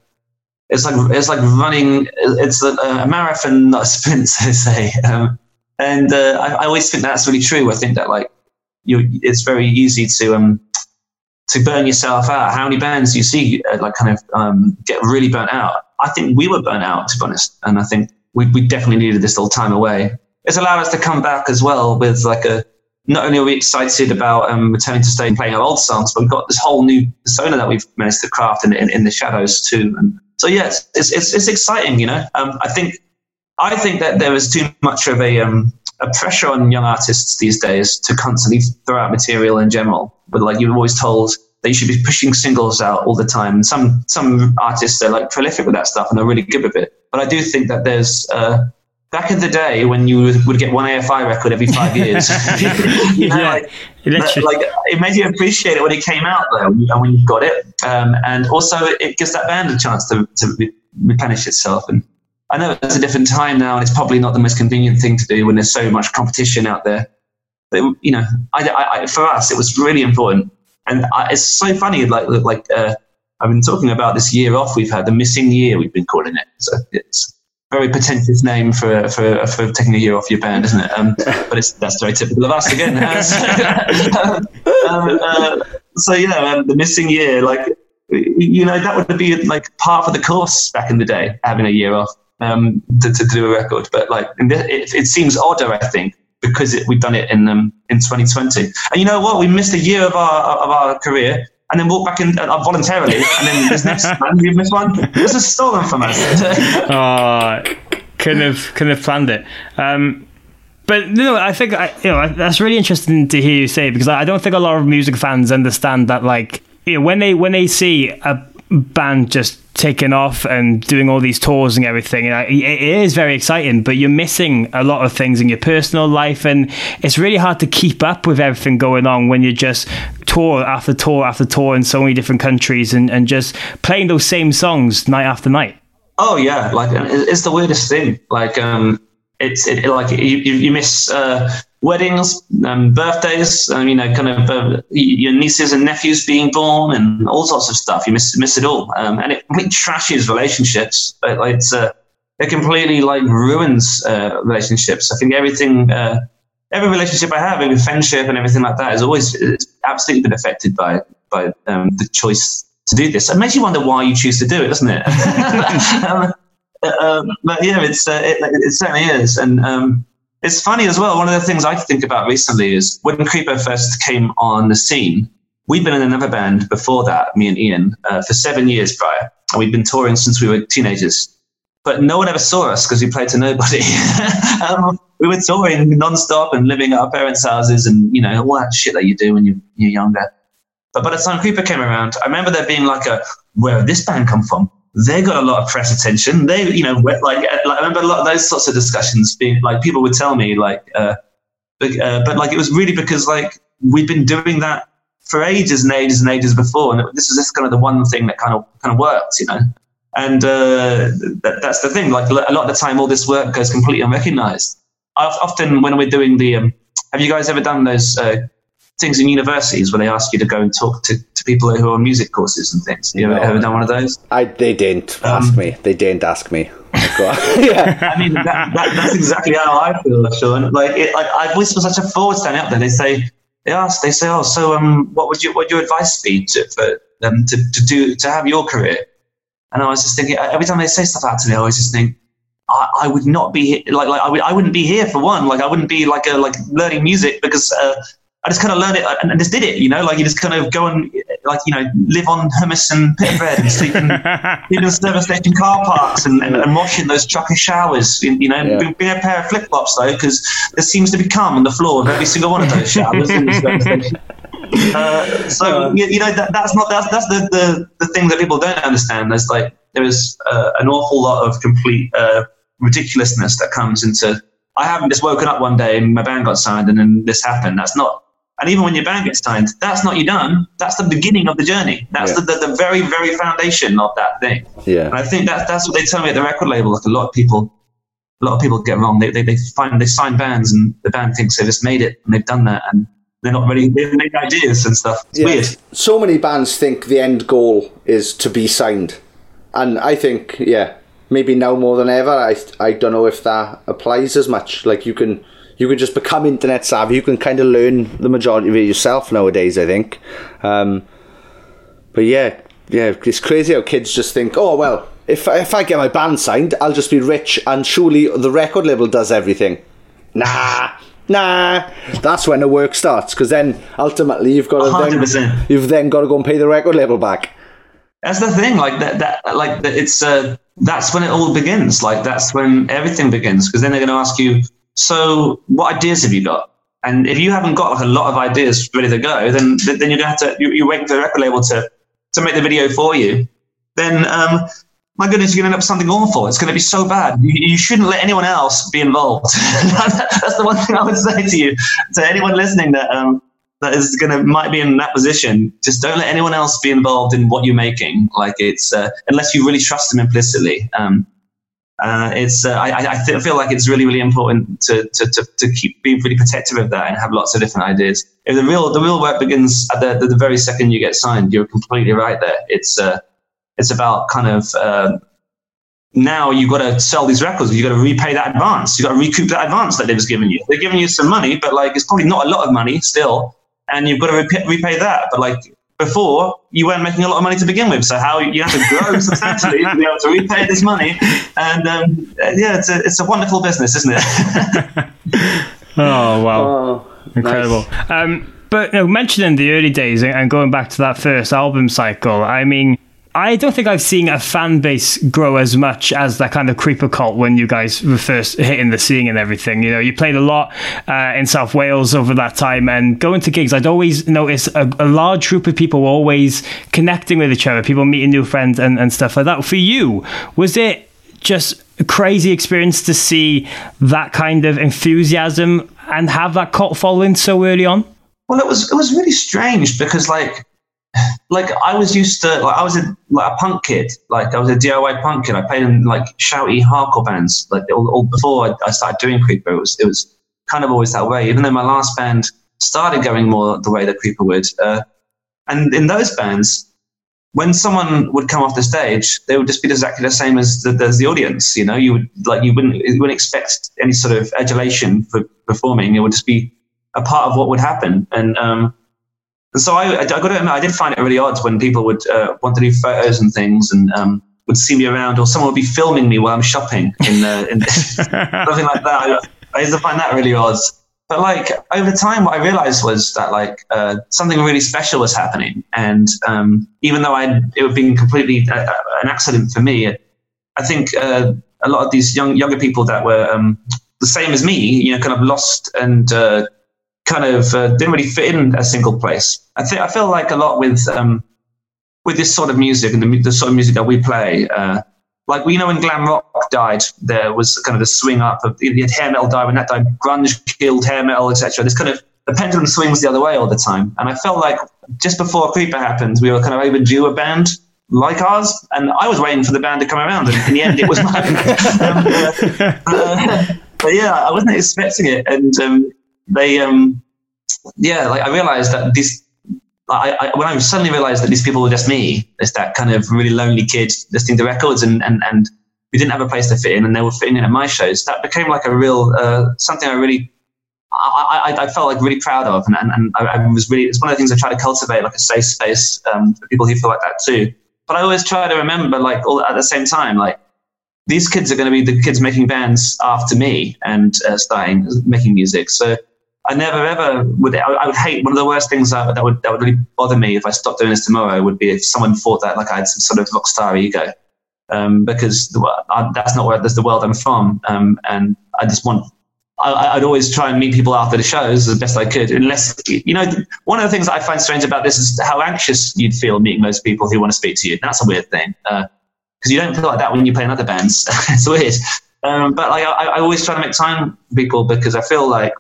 it's like it's like running. It's a, a marathon, not a sprint, so to say. Um, and uh, I, I always think that's really true. I think that like it's very easy to um to burn yourself out. How many bands do you see uh, like kind of um, get really burnt out? I think we were burnt out, to be honest, and I think we, we definitely needed this little time away. It's allowed us to come back as well with like a. Not only are we excited about um, returning to stay and playing our old songs, but we've got this whole new persona that we've managed to craft in, in, in the shadows too. And so yeah, it's, it's, it's exciting. You know, um, I think I think that there is too much of a um, a pressure on young artists these days to constantly throw out material in general. But like you're always told that you should be pushing singles out all the time. And some some artists are like prolific with that stuff and are really good with it. But I do think that there's uh, back in the day when you would get one AFI record every five years. you know, yeah, like, like, it made you appreciate it when it came out though, and when you got it. Um, and also it gives that band a chance to, to replenish itself and I know it's a different time now, and it's probably not the most convenient thing to do when there's so much competition out there. But you know, I, I, for us, it was really important, and I, it's so funny. Like, like uh, I've been talking about this year off we've had, the missing year we've been calling it. So it's a very pretentious name for for for taking a year off your band, isn't it? Um, but it's that's very typical of us again. um, uh, so yeah, um, the missing year, like you know, that would be like part of the course back in the day, having a year off um, to, to, do a record. But like, it, it seems odder, I think, because it, we've done it in um, in 2020. And you know what? We missed a year of our of our career. And then walk back in uh, voluntarily, and then this next one, missed one. This is stolen from us. oh, couldn't have couldn't have planned it. Um, but you know, I think I, you know that's really interesting to hear you say because I don't think a lot of music fans understand that. Like, you know, when they when they see a band just taking off and doing all these tours and everything. and It is very exciting, but you're missing a lot of things in your personal life, and it's really hard to keep up with everything going on when you're just tour after tour after tour in so many different countries and, and just playing those same songs night after night. Oh yeah, like it's the weirdest thing. Like um, it's it, like you, you miss uh, weddings, um, birthdays, um, you know, kind of uh, your nieces and nephews being born, and all sorts of stuff. You miss miss it all, um, and it completely trashes relationships. Like it's uh, it completely like ruins uh, relationships. I think everything, uh, every relationship I have, every friendship and everything like that, is always it's absolutely been affected by by um, the choice to do this. It makes you wonder why you choose to do it, doesn't it? um, uh, but yeah, it's uh, it, it, certainly is, and um, it's funny as well. One of the things I think about recently is when Creeper first came on the scene. We'd been in another band before that, me and Ian, uh, for seven years prior, and we'd been touring since we were teenagers. But no one ever saw us because we played to nobody. um, we were touring non-stop and living at our parents' houses, and you know all that shit that you do when you, you're younger. But by the time Creeper came around, I remember there being like a, where did this band come from? They got a lot of press attention. They, you know, like, like I remember a lot of those sorts of discussions being like people would tell me like, uh, but, uh, but like it was really because like we'd been doing that for ages and ages and ages before, and this is just kind of the one thing that kind of kind of works, you know. And uh, that, that's the thing. Like a lot of the time, all this work goes completely unrecognized. I've, often when we're doing the, um, have you guys ever done those uh, things in universities where they ask you to go and talk to, to people who are on music courses and things. Have you no. ever, ever, done one of those? I they didn't um, ask me. They didn't ask me. yeah. I mean, that, that, that's exactly how I feel, Sean. Like, it, like I've always been such a forward standing up there. They say, they ask, they say, oh, so um, what would you, what your advice be to, for them to, to do to have your career? And I was just thinking, every time they say stuff out to me, I always just think, I, I would not be like like I, would, I wouldn't be here for one. Like I wouldn't be like a, like learning music because uh, I just kind of learned it and just did it, you know, like you just kind of go and like, you know, live on hummus and pita bread and sleep in, in the service station car parks and, and, and wash in those trucker showers, you know, yeah. bring a pair of flip flops though, because there seems to be cum on the floor of every single one of those showers in the service. Uh, so you, you know that, that's not that's that's the, the the thing that people don't understand. There's like there is uh, an awful lot of complete uh, ridiculousness that comes into. I haven't just woken up one day and my band got signed and then this happened. That's not and even when your band gets signed, that's not you done. That's the beginning of the journey. That's yeah. the, the, the, very, very foundation of that thing. Yeah. And I think that, that's what they tell me at the record label. Like a lot of people, a lot of people get wrong. They, they, they find, they sign bands and the band thinks they've just made it and they've done that. And they're not really, they've made ideas and stuff. It's yeah. weird. So many bands think the end goal is to be signed. And I think, yeah, maybe now more than ever, I, I don't know if that applies as much. Like you can, you can just become internet savvy. You can kind of learn the majority of it yourself nowadays. I think. Um, but yeah, yeah, it's crazy how kids just think, oh well, if if I get my band signed, I'll just be rich, and surely the record label does everything. Nah. Nah, that's when the work starts because then ultimately you've got to then, you've then got to go and pay the record label back. That's the thing, like that, that like it's uh, that's when it all begins. Like that's when everything begins because then they're going to ask you, so, what ideas have you got? And if you haven't got like a lot of ideas ready to go, then then you're gonna have to you, you wait for the record label to to make the video for you. Then, um, my goodness, you're gonna end up something awful. It's gonna be so bad. You, you shouldn't let anyone else be involved. That's the one thing I would say to you, to anyone listening that um, that is gonna might be in that position. Just don't let anyone else be involved in what you're making. Like it's uh, unless you really trust them implicitly. Um, uh, it's uh, I, I feel like it's really really important to, to, to, to, keep being really protective of that and have lots of different ideas. If the real the real work begins at the, the, the very second you get signed, you're completely right there. It's uh, it's about kind of uh, now you've got to sell these records. You've got to repay that advance. You've got to recoup that advance that they've given you. They're giving you some money, but like it's probably not a lot of money still, and you've got to repay, repay that. But like before you weren't making a lot of money to begin with. So how you have to grow substantially to be able to repay this money. And um, yeah, it's a, it's a wonderful business, isn't it? oh, wow. Oh, Incredible. Nice. Um, but you know, mentioning the early days and going back to that first album cycle, I mean, I don't think I've seen a fan base grow as much as that kind of creeper cult when you guys were first hitting the scene and everything. You know, you played a lot uh, in South Wales over that time, and going to gigs, I'd always notice a, a, large group of people always connecting with each other, people meeting new friends and, and stuff like that. For you, was it just a crazy experience to see that kind of enthusiasm and have that cult following so early on? Well, it was it was really strange because like like I was used to like I was a like a punk kid like I was a DIY punk kid I played in like shouty hardcore bands like all, all before I, I, started doing Creeper it was it was kind of always that way. Even though my last band started going more the way that Creeper would, uh, and in those bands, when someone would come off the stage, they would just be exactly the same as the, as the audience. You know, you would like you wouldn't you wouldn't expect any sort of adulation for performing. It would just be a part of what would happen. And um, and so I, I got to admit, I did find it really odd when people would uh, want to do photos and things and um, would see me around, or someone would be filming me while I'm shopping in, uh, in something like that. I, I used to find that really odd. But like over time, what I realized was that like uh, something really special was happening, and um, even though I it would been completely uh, uh, an accident for me, I think uh, a lot of these young younger people that were um, the same as me, you know, kind of lost and uh, kind of uh, didn't really fit in a single place. I think I feel like a lot with um, with this sort of music and the, the sort of music that we play like we know when glam rock died, there was kind of a swing up of you had hair metal die when that died, grunge killed hair metal, etc. This kind of the pendulum swings the other way all the time, and I felt like just before Creeper happened, we were kind of overdue a band like ours, and I was waiting for the band to come around, and in the end, it was mine. um, uh, uh, but yeah, I wasn't expecting it, and um, they, um, yeah, like I realized that this I, I, when I suddenly realized that these people were just me, it's that kind of really lonely kid listening to records and, and, and who didn't have a place to fit in and they were fitting in at my shows, that became like a real, uh, something I really, I, I, I, felt like really proud of. And, and, and I, was really, it's one of the things I try to cultivate, like a safe space um, for people who feel like that too. But I always try to remember, like, all at the same time, like, these kids are going to be the kids making bands after me and uh, starting making music. So I never ever would. I, I, would hate one of the worst things that, that would that would really bother me if I stopped doing this tomorrow would be if someone thought that like I had some sort of rock star ego, um, because the, I, that's not where that's the world I'm from, um, and I just want. I, would always try and meet people after the shows as best I could, unless you know. One of the things I find strange about this is how anxious you'd feel meeting most people who want to speak to you. That's a weird thing because uh, you don't feel like that when you play in other bands. it's weird. Um, but like I, I always try to make time for people because I feel like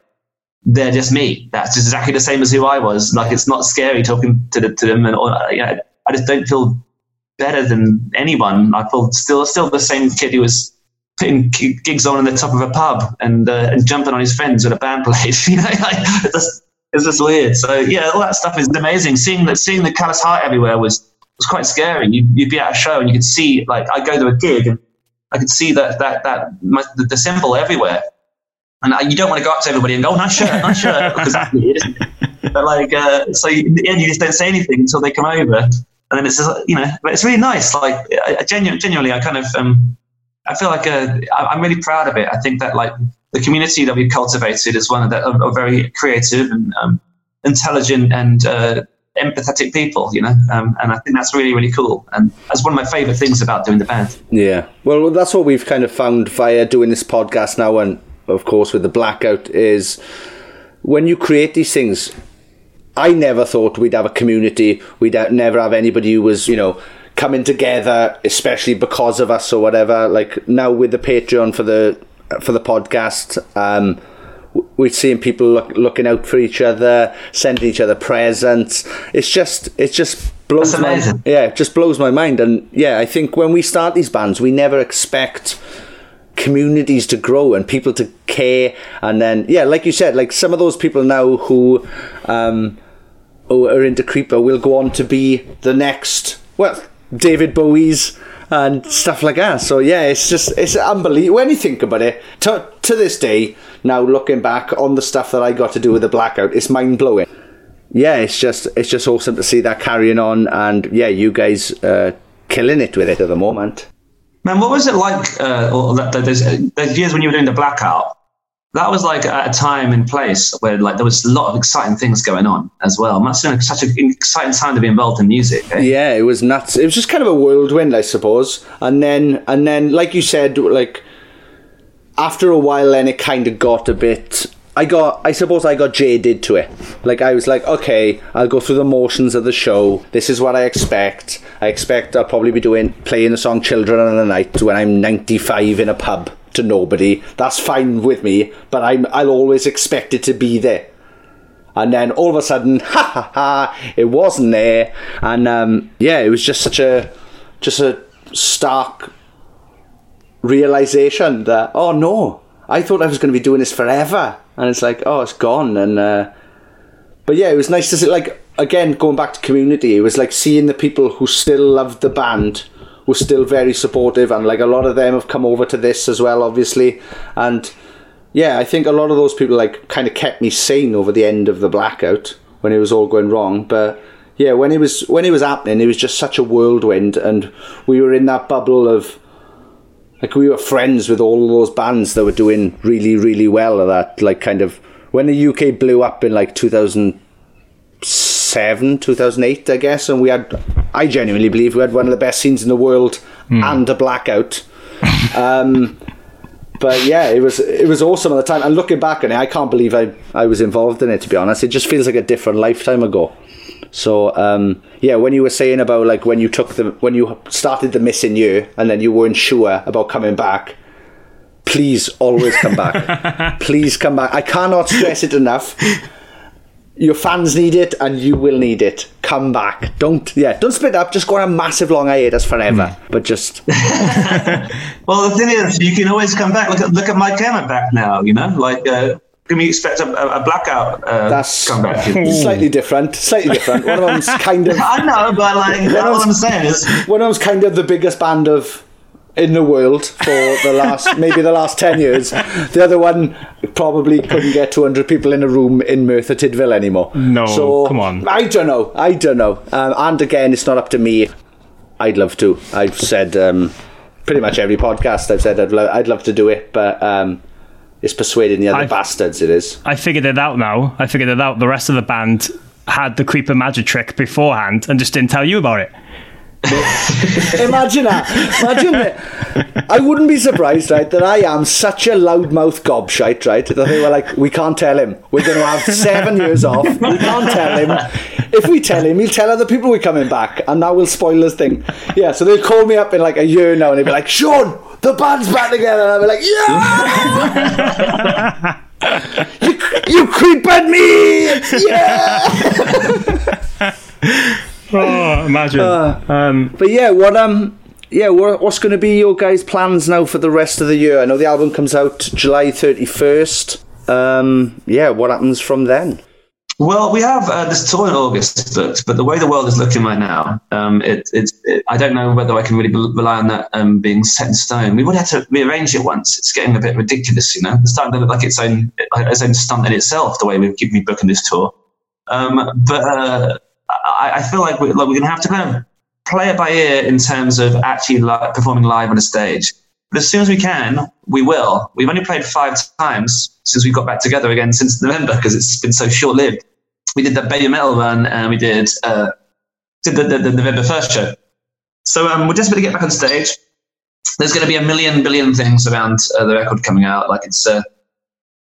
they're just me. That's just exactly the same as who I was. Like it's not scary talking to, the, to them, and or, you know, I just don't feel better than anyone. I feel still still the same kid who was putting gigs on in the top of a pub and uh, and jumping on his friends when a band played. you know, like, it's, just, it's just weird. So yeah, all that stuff is amazing. Seeing that seeing the callous heart everywhere was was quite scary. You, you'd be at a show and you could see like I go to a gig and I could see that that that my, the symbol everywhere and uh, you don't want to go up to everybody and go, oh, nice shirt, nice shirt, because that's weird. But like, uh, so in the end, you just don't say anything until they come over. And then it's just, you know, but it's really nice. Like, I, genu- genuinely, I kind of, um, I feel like uh, I'm really proud of it. I think that like the community that we've cultivated is one of the of, of very creative and um, intelligent and uh, empathetic people, you know, um, and I think that's really, really cool. And that's one of my favourite things about doing the band. Yeah, well, that's what we've kind of found via doing this podcast now, and of course, with the blackout is when you create these things. I never thought we'd have a community. We'd never have anybody who was, you know, coming together, especially because of us or whatever. Like now with the Patreon for the for the podcast, um, we're seeing people look, looking out for each other, sending each other presents. It's just, it just blows my, yeah, it just blows my mind. And yeah, I think when we start these bands, we never expect communities to grow and people to care. And then yeah like you said like some of those people now who um who are into creeper will go on to be the next well david bowie's and stuff like that. So yeah it's just it's unbelievable. When you think about it to, to this day now looking back on the stuff that i got to do with the blackout it's mind-blowing. Yeah it's just it's just awesome to see that carrying on and yeah you guys uh killing it with it at the moment Man, what was it like? Uh, those, those years when you were doing the blackout. That was like a time and place where like there was a lot of exciting things going on as well. Must have been such an exciting time to be involved in music. Eh? Yeah, it was nuts. It was just kind of a whirlwind, I suppose. And then, and then, like you said, like after a while, then it kind of got a bit I got, I suppose I got jaded to it. Like, I was like, okay, I'll go through the motions of the show. This is what I expect. I expect I'll probably be doing, playing the song Children of the Night when I'm 95 in a pub to nobody. That's fine with me, but I'm, I'll always expect it to be there. And then all of a sudden, ha ha ha, it wasn't there. And um, yeah, it was just such a, just a stark realization that, oh no, I thought I was going to be doing this forever, and it's like, oh, it's gone. And uh, but yeah, it was nice to see. Like again, going back to community, it was like seeing the people who still loved the band were still very supportive, and like a lot of them have come over to this as well, obviously, and yeah, I think a lot of those people like kind of kept me sane over the end of the blackout when it was all going wrong, but. Yeah, when it was when it was happening, it was just such a whirlwind, and we were in that bubble of like we were friends with all of those bands that were doing really really well at that like kind of when the UK blew up in like 2007 2008 I guess and we had I genuinely believe we had one of the best scenes in the world and a blackout. Um but yeah it was it was awesome at the time. And looking back on it I can't believe I I was involved in it to be honest. It just feels like a different lifetime ago so um, yeah, when you were saying about like when you took the when you started the missing year and then you weren't sure about coming back, please always come back. please come back. I cannot stress it enough. Your fans need it, and you will need it. Come back. Don't yeah. Don't split up. Just go on a massive long hiatus forever. But just Well, the thing is, you can always come back. Look at look at Mike Emmett back now. You know, like uh, can we expect a, a, a blackout uh, that's comeback? slightly different. Slightly different. One of them's kind of I know, but like One of all I'm saying is, one of them's kind of the biggest band of in the world for the last maybe the last 10 years the other one probably couldn't get 200 people in a room in Merthyr Tydfil anymore No, so come on. I don't know I don't know um, and again it's not up to me I'd love to I've said um, pretty much every podcast I've said I'd, lo- I'd love to do it but um, it's persuading the other I've- bastards it is I figured it out now. I figured it out. The rest of the band had the creeper magic trick beforehand and just didn't tell you about it. Imagine that. Imagine it. I wouldn't be surprised, right, that I am such a loudmouth gobshite, right, that they were like, we can't tell him. We're going to have seven years off. We can't tell him. If we tell him, he'll tell other people we're coming back, and that will spoil his thing. Yeah, so they'll call me up in like a year now, and they'll be like, Sean, the band's back together. And I'll be like, yeah! you, you creep at me! Yeah! Oh, imagine. um, But yeah, what um, yeah, what, what's going to be your guys' plans now for the rest of the year? I know the album comes out July thirty first. Um, yeah, what happens from then? Well, we have uh, this tour in August booked, but the way the world is looking right now, um, it, it, I don't know whether I can really rely on that um, being set in stone. We would have to rearrange it once. It's getting a bit ridiculous, you know. It's starting to look like its own its own stunt in itself. The way we keep me booking this tour, um, but uh, I, I feel like, we, like we're going to have to kind of play it by ear in terms of actually li- performing live on a stage. But as soon as we can, we will. We've only played five times since we got back together again since November because it's been so short lived. We did the Babymetal run and we did, uh, did the, the, the November first show. So um, we're just desperate to get back on stage. There's going to be a million billion things around uh, the record coming out. Like it's uh,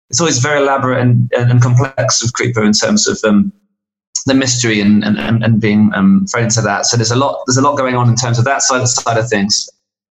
it's always very elaborate and, and, and complex with Creeper in terms of um, the mystery and, and, and, and being um, thrown into that. So there's a lot there's a lot going on in terms of that side side of things.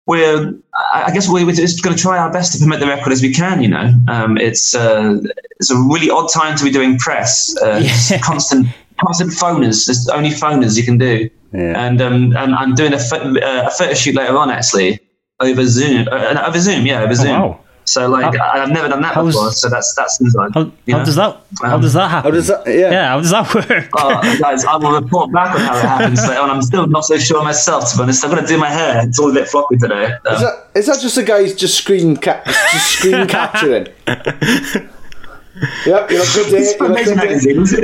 We're I guess we're just going to try our best to promote the record as we can. You know, um, it's uh, it's a really odd time to be doing press. Uh, just constant constant phoners. There's only phoners you can do. Yeah. And um, and I'm doing a, pho- uh, a photo shoot later on actually over Zoom. Uh, over Zoom, yeah, over Zoom. wow. So like How- I- I've never done that how's- before. So that's that's inside. how, you how does that? How Um, does that happen? How does that? Yeah. Yeah, how does that work? Oh, guys, I will report back on how it happens later on. I'm still not so sure myself, to be honest. I'm going to do my hair. It's all a bit floppy today. Um, Is that, is that just the guys just screen cap, just screen capturing? yep, you look good day. it's You from look Amazing good day. magazines.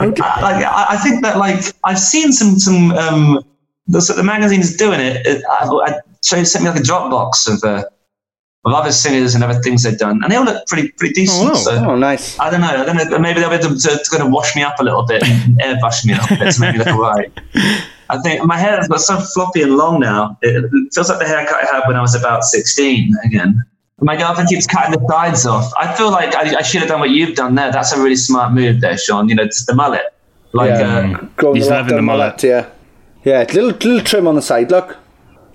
I, like, I, I think that like I've seen some some um the, so the magazines doing it. it I, I so sent me like a Dropbox of uh, of other singers and other things they've done, and they all look pretty pretty decent. wow. So Oh, nice. I don't know. I don't know. Maybe they'll be able to, to, to kind of wash me up a little bit, and airbrush me a little bit to make me look alright. I think my hair has got so floppy and long now. It, it feels like the haircut I had when I was about 16 again. My girlfriend keeps cutting the sides off. I feel like I, I should have done what you've done there. That's a really smart move there, Sean. You know, just the mullet. Like, Yeah. uh, Growing He's the loving the lockdown mullet. Yeah, yeah. Little little trim on the side. Look,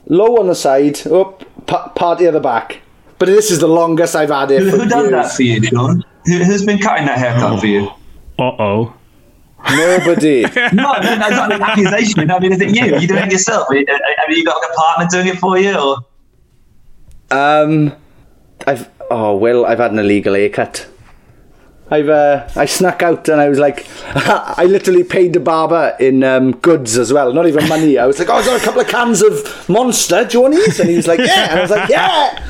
low on the side. Up, pa- party at the back. But this is the longest I've had it who, who does that for you, Sean? Who, who's been cutting that haircut for you? Uh oh. Nobody. No, no, no, not an accusation. I mean, is it you? Are you doing it yourself? Have you got like a partner doing it for you? Or Um, I've oh, Will, I've had an illegal haircut. I've uh, I snuck out and I was like, I literally paid the barber in um, goods as well, not even money. I was like, oh, I got a couple of cans of Monster. Do you want these? And he was like, yeah. And I was like, yeah.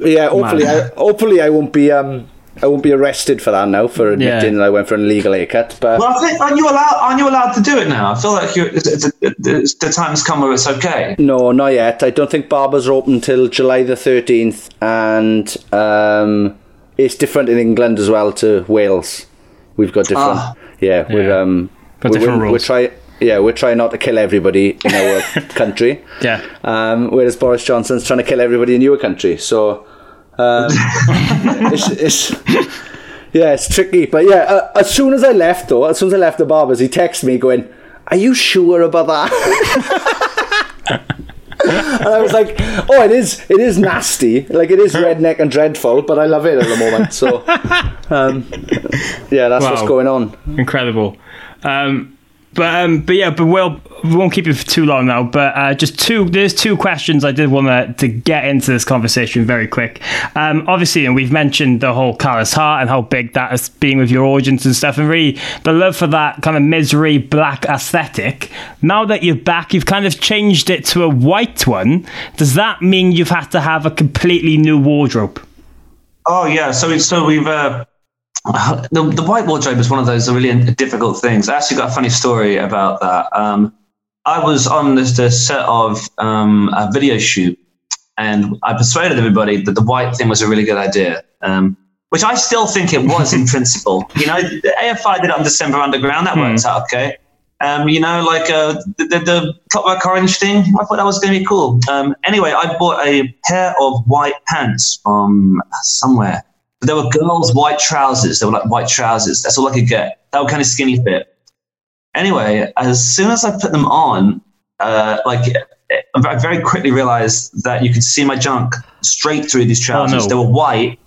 yeah. Hopefully, I, hopefully I won't be um, I won't be arrested for that now for admitting Yeah. that I went for an illegal haircut. But Well, I think aren't you allowed? Aren't you allowed to do it now? I feel like you're, it's, it's, it's, the time's come where it's okay. No, not yet. I don't think barbers are open till July the 13th, and um, it's different in England as well to Wales. We've got different. Ah. yeah, we're um, we're, different we're, rules. try, yeah, we're trying not to kill everybody in our country. Yeah. Um, whereas Boris Johnson's trying to kill everybody in your country. So um, it's, it's yeah, it's tricky. But yeah, uh, as soon as I left though, as soon as I left the barbers, he texted me going, "Are you sure about that?" and I was like, "Oh, it is. It is nasty. Like it is redneck and dreadful, but I love it at the moment." So, um, yeah, that's what's going on. Incredible. Um, but um, but yeah, but we'll we won't keep you for too long now. But uh, just two, there's two questions I did want to to get into this conversation very quick. Um, obviously, and we've mentioned the whole Callous Heart and how big that has been with your audience and stuff, and really the love for that kind of misery black aesthetic. Now that you're back, you've kind of changed it to a white one. Does that mean you've had to have a completely new wardrobe? Oh yeah, so so we've uh, the the white wardrobe is one of those really difficult things. I actually got a funny story about that. Um, I was on this, this set of um, a video shoot, and I persuaded everybody that the white thing was a really good idea. Um, which I still think it was in principle. You know, the AFI did it on Decemberunderground. That works out okay. Um, you know, like uh, the, the, the Clockwork Orange thing. I thought that was going to be cool. Um, anyway, I bought a pair of white pants from somewhere. They were girls' white trousers. They were like white trousers. That's all I could get. That were kind of skinny fit. Anyway, as soon as I put them on, uh, like I very quickly realized that you could see my junk straight through these trousers. no. They were white.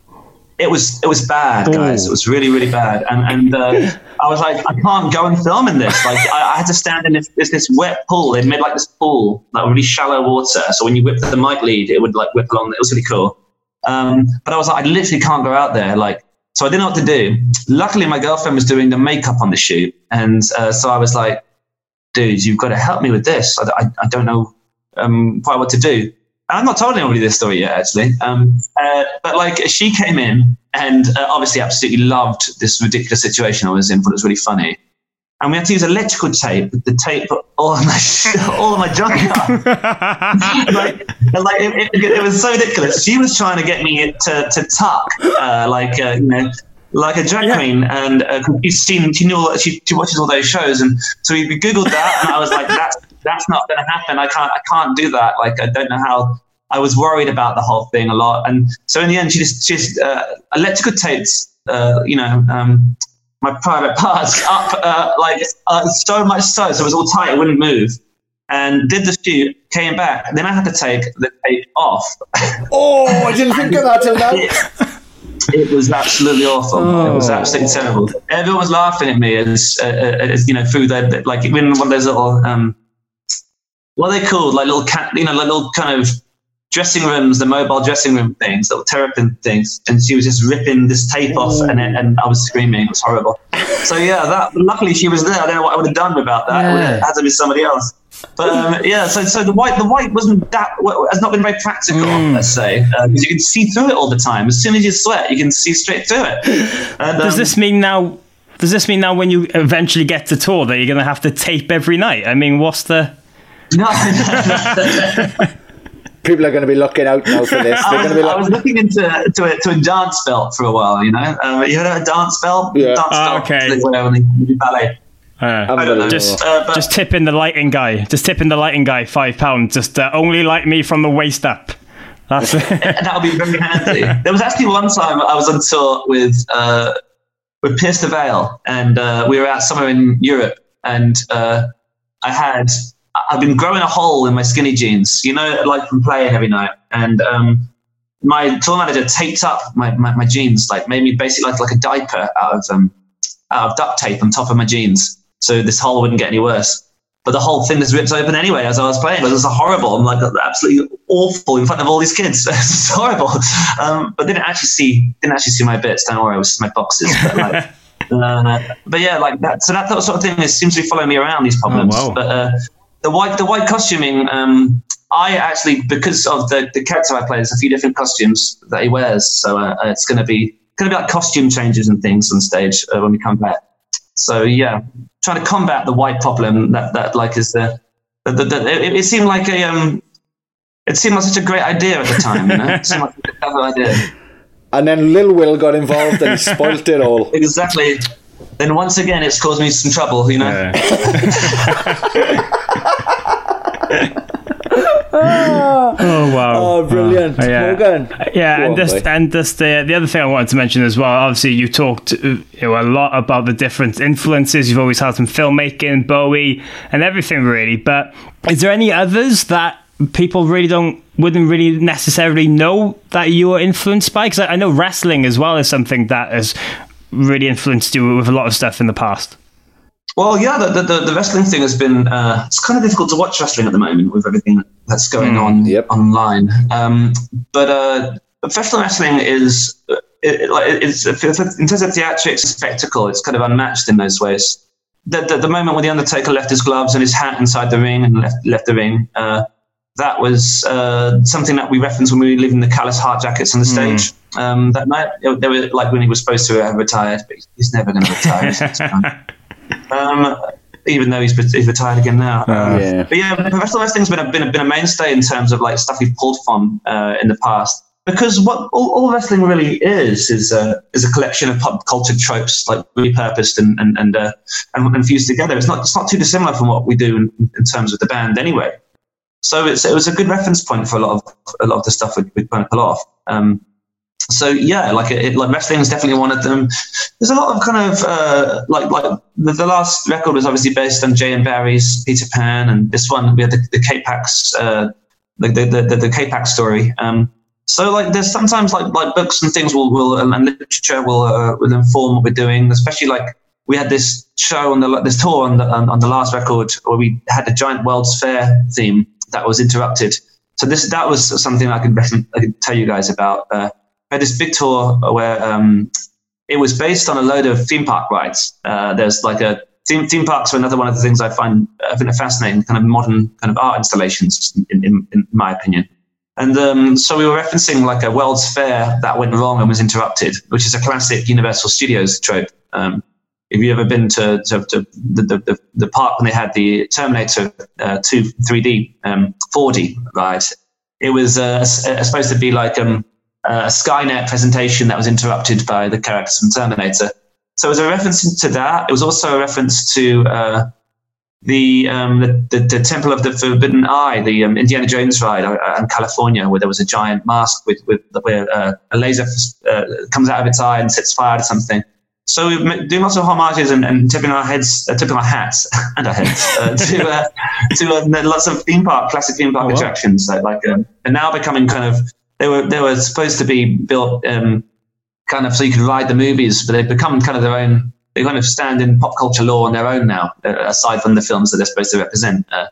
It was it was bad, guys. It was really really bad. And and uh, I was like, I can't go and film in this. Like I, I had to stand in this, this this wet pool. They made like this pool, like really shallow water. So when you whip the mic lead, it would like whip along. It was really cool. Um, but I was like, I literally can't go out there. Like, so I didn't know what to do. Luckily, my girlfriend was doing the makeup on the shoot, and uh, so I was like, dude, you've got to help me with this. I, I, I don't know um, quite what to do. And I've not told anybody this story yet, actually. Um, uh, but like, she came in and uh, obviously absolutely loved this ridiculous situation I was in. Thought it was really funny. And we had to use electrical tape to tape all of my all of my junk like, like it, it, it was so ridiculous. She was trying to get me to to tuck, uh, like uh, you know, like a drag queen, and uh, she's seen she knew all, she, she watches all those shows, and so we, we googled that, and I was like, that's that's not going to happen. I can't I can't do that. Like I don't know how. I was worried about the whole thing a lot, and so in the end, she just she just uh, electrical tapes, uh, you know. Um, my private parts up uh, like uh, so much so, so it was all tight, it wouldn't move. And did the shoot, came back. Then I had to take the tape off. Oh, I didn't think of that till now. It was absolutely awful. It was absolutely terrible. Everyone was laughing at me as, uh, uh, as you know, through the like in one of those little um, what are they called? Like little cat, you know, like little kind of dressing rooms, the mobile dressing room things, little terrapin things, and she was just ripping this tape off, and it, and I was screaming. It was horrible. So yeah, that luckily she was there. I don't know what I would have done without that. It would have had to be somebody else. But um, yeah, so so the white the white wasn't that has not been very practical, let's say, because you can see through it all the time. As soon as you sweat, you can see straight through it. And, Does um, this mean now? Does this mean now when you eventually get to tour that you're going to have to tape every night? I mean, what's the? No, People are going to be looking out now for this. They're I going was, to be I was looking into to a, to a dance belt for a while. You know, um, you heard of a dance belt? Yeah. Dance Oh, belt. okay. They wear when they do ballet. Uh, I don't know. Unbelievable. just, Uh, but- just tipping the lighting guy. Just tipping the lighting guy five pounds. Just uh, only light me from the waist up. That's it. that would be very handy. there was actually one time I was on tour with uh, with Pierce the Veil, and uh, we were out somewhere in Europe, and uh, I had I've been growing a hole in my skinny jeans, you know, like from playing every night, and um, my tour manager taped up my, my, my jeans, like made me basically like like a diaper out of um out of duct tape on top of my jeans, so this hole wouldn't get any worse. But the whole thing just ripped open anyway as I was playing. It was horrible. I'm like absolutely awful in front of all these kids. it's horrible. Um, but didn't actually see didn't actually see my bits. Don't worry, it was just my boxes. But, like, uh, but yeah, like that. So that, that sort of thing is, seems to be following me around. These problems. Oh, wow. But uh, the white the white costuming. Um, I actually because of the, the character I play, there's a few different costumes that he wears. So uh, it's going to be going to be like costume changes and things on stage uh, when we come back. So yeah, trying to combat the white problem that that like is the, the, the, the it, it seemed like a um it seemed like such a great idea at the time. You know, it seemed like a clever idea. And then Lil Will got involved and he spoilt it all. Exactly. Then once again, it's caused me some trouble. You know. Oh wow! Oh, brilliant. Oh, yeah. Morgan. Yeah, Go and on, just boy. and just the the other thing I wanted to mention as well. Obviously, you talked uh, you know, a lot about the different influences. You've always had some filmmaking, Bowie, and everything really. But is there any others that people really don't wouldn't really necessarily know that you were influenced by? Because I, I know wrestling as well is something that has really influenced you with a lot of stuff in the past. Well, yeah, the, the, the wrestling thing has been, uh, it's kind of difficult to watch wrestling at the moment with everything that's going on online. Um, but uh, professional wrestling is, uh, it, it, like, it's, in terms of theatrics spectacle, it's kind of unmatched in those ways. The, the, the moment when The Undertaker left his gloves and his hat inside the ring and left, left the ring, uh, that was uh, something that we referenced when we were leaving the callous heart jackets on the Mm. stage um, that night. They were like when he was supposed to have retired, but he's never going to retire. is he? It's fine. um, even though he's, he's retired again now. Uh, Yeah. But yeah, professional wrestling's been a, been, a, been a mainstay in terms of like stuff we've pulled from uh, in the past. Because what all, all wrestling really is is a is a collection of pop culture tropes, like repurposed and and and, uh, and and fused together. It's not it's not too dissimilar from what we do in, in terms of the band, anyway. So it's it was a good reference point for a lot of a lot of the stuff we we kind of pull off. Um, so yeah, like it, like wrestling is definitely one of them. There's a lot of kind of uh, like like the, the last record was obviously based on J. M. Barrie's Peter Pan, and this one we had the, the K-Pax, uh, the, the the the K-Pax story. Um, so like there's sometimes like like books and things will will and, literature will uh, will inform what we're doing, especially like we had this show on the this tour on the on, on the last record where we had a giant World's Fair theme that was interrupted. So this that was something I could I could tell you guys about. Uh, had this big tour where um, it was based on a load of theme park rides. Uh, there's like a theme theme parks are another one of the things I find I find fascinating, kind of modern kind of art installations, in, in, in my opinion. And um, so we were referencing like a World's Fair that went wrong and was interrupted, which is a classic Universal Studios trope. Um, if you've ever been to, to, to the, the, the, park when they had the Terminator uh, 2 3D um, 4D ride, it was uh, uh, supposed to be like um, a Skynet presentation that was interrupted by the characters from Terminator. So it was a reference to that. It was also a reference to uh, the, um, the, the the Temple of the Forbidden Eye, the um, Indiana Jones ride uh, in California, where there was a giant mask with, with where uh, a laser uh, comes out of its eye and sets fire to something. So we're doing lots of homages and, and tipping our heads, uh, tipping our hats and our heads uh, to uh, to uh, lots of theme park, classic theme park attractions, like, like um, and now becoming kind of they were they were supposed to be built um, kind of so you could ride the movies, but they've become kind of their own. They kind of stand in pop culture lore on their own now, uh, aside from the films that they're supposed to represent. Uh,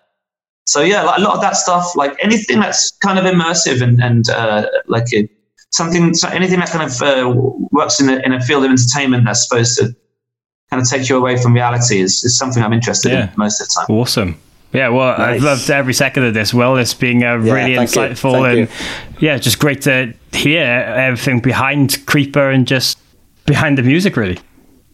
so yeah, like a lot of that stuff, like anything that's kind of immersive and and uh, like it, something, so anything that kind of uh, works in a, in a field of entertainment that's supposed to kind of take you away from reality is, is something I'm interested Yeah. in most of the time. Awesome. Yeah, well, I've loved every second of this. Well, it's been uh, Yeah, really thank insightful Thank and yeah, just great to hear everything behind Creeper and just behind the music, really.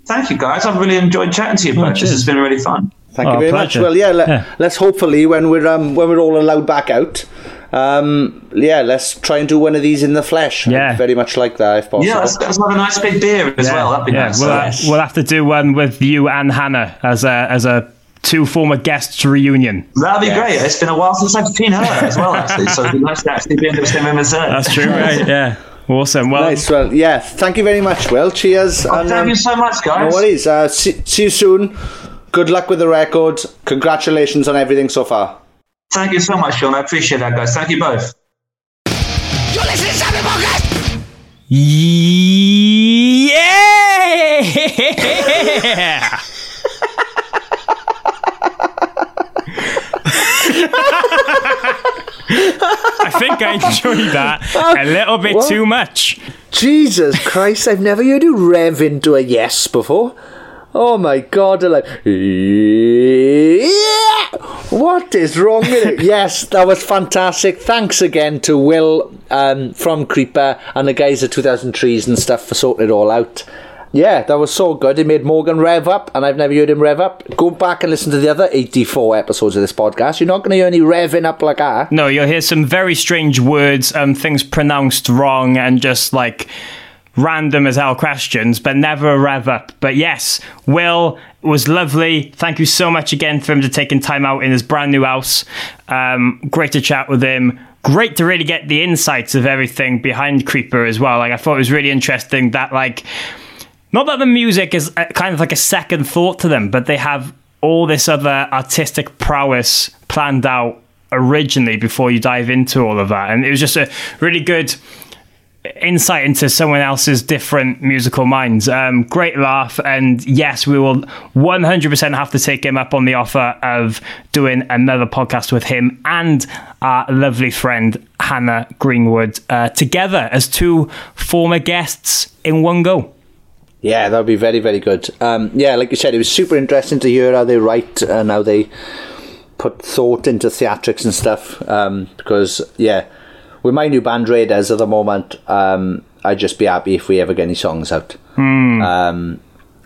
Thank you, guys. I've really enjoyed chatting to you both. this has been really fun. Thank you very much. Well, yeah, let, let's hopefully when we're um, when we're all allowed back out, um, yeah, let's try and do one of these in the flesh. Yeah, I'd very much like that if possible. Yeah, let's, let's have a nice big beer as well. That'd be yeah, nice. we'll, uh, we'll have to do one with you and Hannah as a as a two former guests reunion. That'd be great. It's been a while since I've seen her as well, actually. So it'd be nice to actually be in the same room as her. That's true, right? Yeah. Awesome. Well, nice. Well, yeah. Thank you very much. Well, cheers. and, thank you so much, guys. No worries. Uh, see, see you soon. Good luck with the record. Congratulations on everything so far. Thank you so much, Sean. I appreciate that, guys. Thank you both. You're listening to Sammy Podcast. Yeah. I think I enjoyed that a little bit What? too much. Jesus Christ, I've never heard you rev into a yes before. Oh my god, like, yeah! What is wrong with it? yes, that was fantastic. Thanks again to Will um, from Creeper and the guys at 2000 Trees and stuff for sorting it all out. Yeah, that was so good. It made Morgan rev up, and I've never heard him rev up. Go back and listen to the other 84 episodes of this podcast. You're not going to hear any revving up like that. No, you'll hear some very strange words and things pronounced wrong and just like random as hell questions, but never a rev up. But yes, Will was lovely. Thank you so much again for him to taking time out in his brand new house. Um, great to chat with him. Great to really get the insights of everything behind Creeper as well. Like I thought it was really interesting that like not that the music is uh, kind of like a second thought to them, but they have all this other artistic prowess planned out originally before you dive into all of that. And it was just a really good insight into someone else's different musical minds. Um, great laugh. And yes, we will 100% have to take him up on the offer of doing another podcast with him and our lovely friend Hannah Greenwood uh, together as two former guests in one go. Yeah, that would be very, very good. Um, yeah, like you said, it was super interesting to hear how they write and how they put thought into theatrics and stuff. Um, because, yeah, with my new band Raiders at the moment, um, I'd just be happy if we ever get any songs out. Um,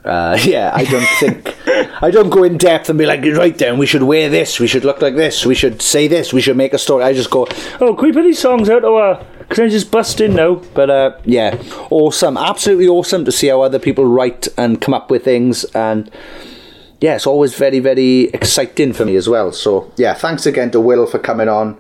uh, yeah, I don't think I don't go in depth and be like, right then, we should wear this, we should look like this, we should say this, we should make a story. I just go, oh, can we put these songs out or can I just bust in now? But uh, yeah, awesome, absolutely awesome to see how other people write and come up with things and. Yeah, it's always very, very exciting for me as well. So, yeah, thanks again to Will for coming on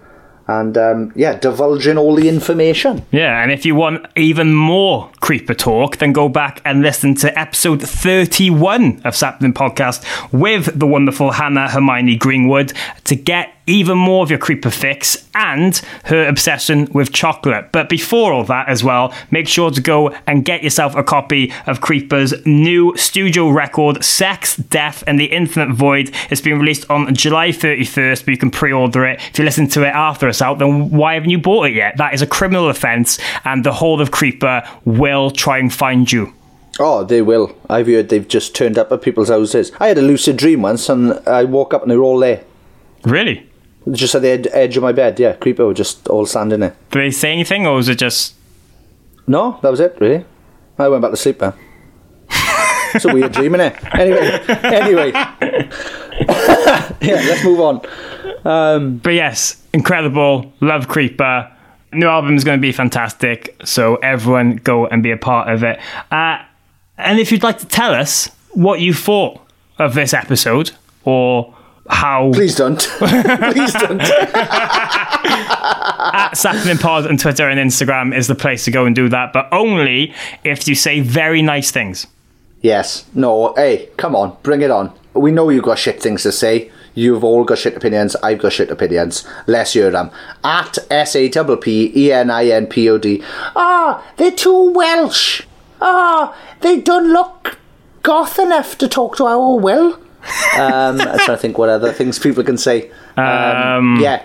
and, um, yeah, divulging all the information. Yeah, and if you want even more Creeper talk, then go back and listen to episode 31 of Sappenin Podcast with the wonderful Hannah Hermione Greenwood to get even more of your Creeper fix and her obsession with chocolate. But before all that as well, make sure to go and get yourself a copy of Creeper's new studio record, Sex, Death, and the Infinite Void. It's been released on July 31st, but you can pre order it. If you listen to it after it's out, then why haven't you bought it yet? That is a criminal offence, and the whole of Creeper will try and find you. Oh, they will. I've heard they've just turned up at people's houses. I had a lucid dream once, and I woke up and they were all there. Really? Just at the ed- edge of my bed, yeah. Creeper just all standing there. Did they say anything, or was it just. No, that was it, really. I went back to sleep, man. it's a weird dream, innit? Anyway, anyway. yeah, let's move on. Um, But yes, incredible. Love Creeper. New album is going to be fantastic. So everyone go and be a part of it. Uh, and if you'd like to tell us what you thought of this episode or how. Please don't. Please don't. at Sappenin Pod on Twitter and Instagram is the place to go and do that, but only if you say very nice things. Yes. No. Hey, come on. Bring it on. We know you've got shit things to say. You've all got shit opinions. I've got shit opinions. Let's hear them. At S A P P E N I N P O D. Ah, they're too Welsh. Ah, they don't look goth enough to talk to our Will. Um, I'm trying to think what other things people can say. Um, yeah.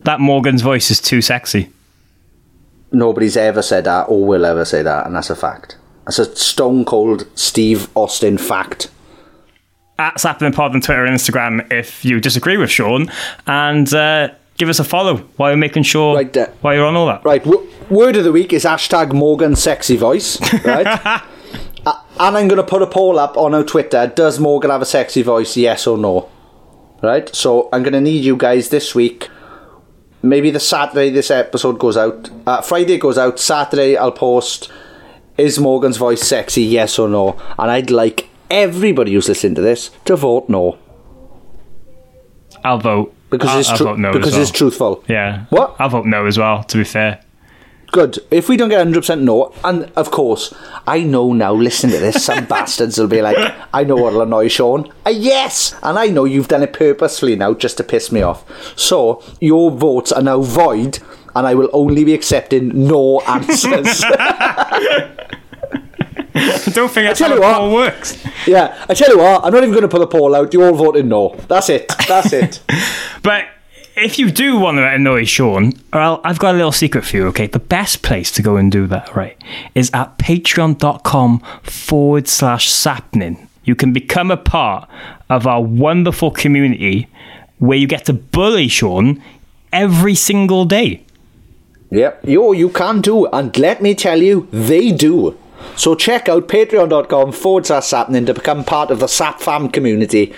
That Morgan's voice is too sexy. Nobody's ever said that or will ever say that, and that's a fact. That's a stone cold Steve Austin fact. At Sappenin Pod on Twitter and Instagram if you disagree with Sean, and uh, give us a follow while you're making sure Right there. while you're on all that. Right, w- word of the week is hashtag Morgan sexy voice. Right, uh, and I'm going to put a poll up on our Twitter. Does Morgan have a sexy voice? Yes or no? Right. So I'm going to need you guys this week. Maybe the Saturday this episode goes out. Uh, Friday goes out. Saturday I'll post. Is Morgan's voice sexy? Yes or no? And I'd like everybody who's listening to this to vote no I'll vote because I'll, it's I'll true. vote no because well. it's truthful. Yeah. What? I'll vote no as well. To be fair. Good. If we don't get 100% no, and of course, I know now, listen to this, some bastards will be like, I know what'll annoy Sean. A yes! And I know you've done it purposely now just to piss me off. So, your votes are now void, and I will only be accepting no answers. I don't think that's tell how what. all works. yeah, I tell you what, I'm not even going to put a poll out. You all voted no. That's it. That's it. But if you do want to annoy Sean, well, I've got a little secret for you, okay? The best place to go and do that, right, is at patreon.com forward slash sappenin. You can become a part of our wonderful community where you get to bully Sean every single day. Yep, yo, you can do, and let me tell you, they do. So check out patreon.com forward slash sappenin to become part of the Sap Fam community.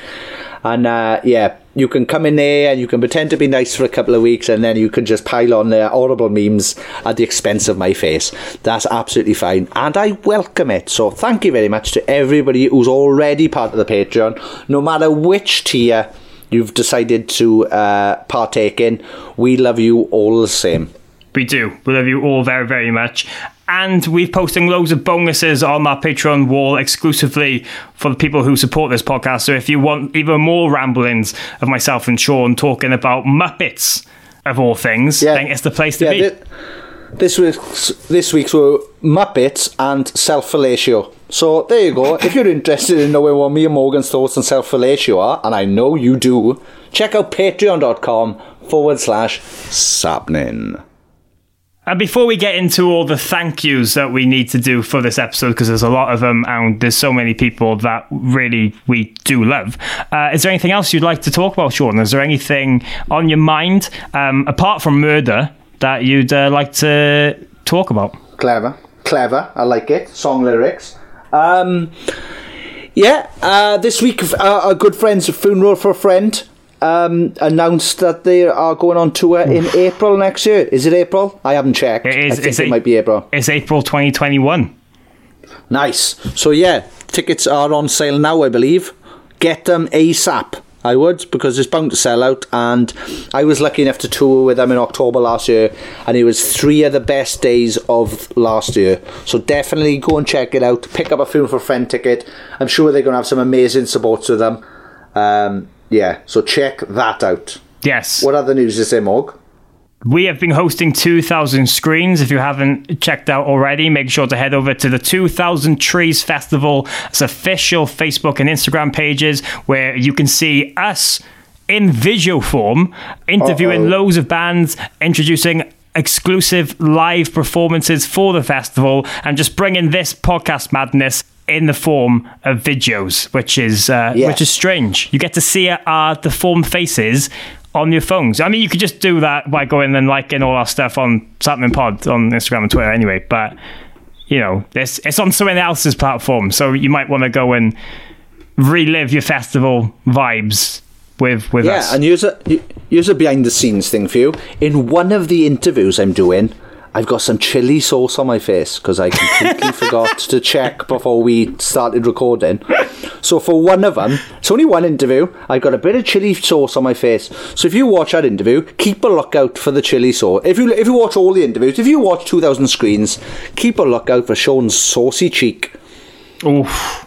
And uh, yeah, you can come in there and you can pretend to be nice for a couple of weeks and then you can just pile on their horrible memes at the expense of my face. That's absolutely fine. And I welcome it. So thank you very much to everybody who's already part of the Patreon, no matter which tier you've decided to uh, partake in. We love you all the same. We do. We love you all very, very much. And we're posting loads of bonuses on our Patreon wall exclusively for the people who support this podcast. So if you want even more ramblings of myself and Sean talking about Muppets of all things, Yeah. then it's the place to Yeah, be. thi- this week's this week's were Muppets and self fellatio. So there you go. If you're interested in knowing what me and Morgan's thoughts on self fellatio are, and I know you do, check out patreon.com forward slash sappenin. And before we get into all the thank yous that we need to do for this episode, because there's a lot of them and there's so many people that really we do love, uh, is there anything else you'd like to talk about, Sean? Is there anything on your mind, um, apart from murder, that you'd uh, like to talk about? Clever, clever. I like it. Song lyrics. Um, yeah. Uh, this week, uh, our good friends, of Funeral for a Friend, um, announced that they are going on tour in April next year. Is it April? I haven't checked. It is. I think it a- might be April. It's April 2021. Nice. So yeah, tickets are on sale now, I believe. Get them ASAP. I would because it's bound to sell out. And I was lucky enough to tour with them in October last year, and it was three of the best days of last year. So definitely go and check it out. Pick up a Funeral for Friend ticket. I'm sure they're going to have some amazing supports with them. Um, yeah, so check that out. Yes. What other news is there, Morg? We have been hosting 2000 screens. If you haven't checked out already, make sure to head over to the 2000 Trees Festival's official Facebook and Instagram pages where you can see us in visual form interviewing Uh-oh. loads of bands, introducing exclusive live performances for the festival, and just bringing this podcast madness in the form of videos, which is uh, Yeah. which is strange. You get to see our deformed faces on your phones. I mean, you could just do that by going and liking all our stuff on Sappenin Pod on Instagram and Twitter anyway, but you know, it's, it's on someone else's platform, so you might want to go and relive your festival vibes with with Yeah, us. and use a use a behind the scenes thing for you. In one of the interviews I'm doing, I've got some chili sauce on my face because I completely forgot to check before we started recording. So for one of them, it's only one interview. I've got a bit of chili sauce on my face. So if you watch that interview, keep a lookout for the chili sauce. If you if you watch all the interviews, if you watch 2,000 screens, keep a lookout for Sean's saucy cheek. Oof.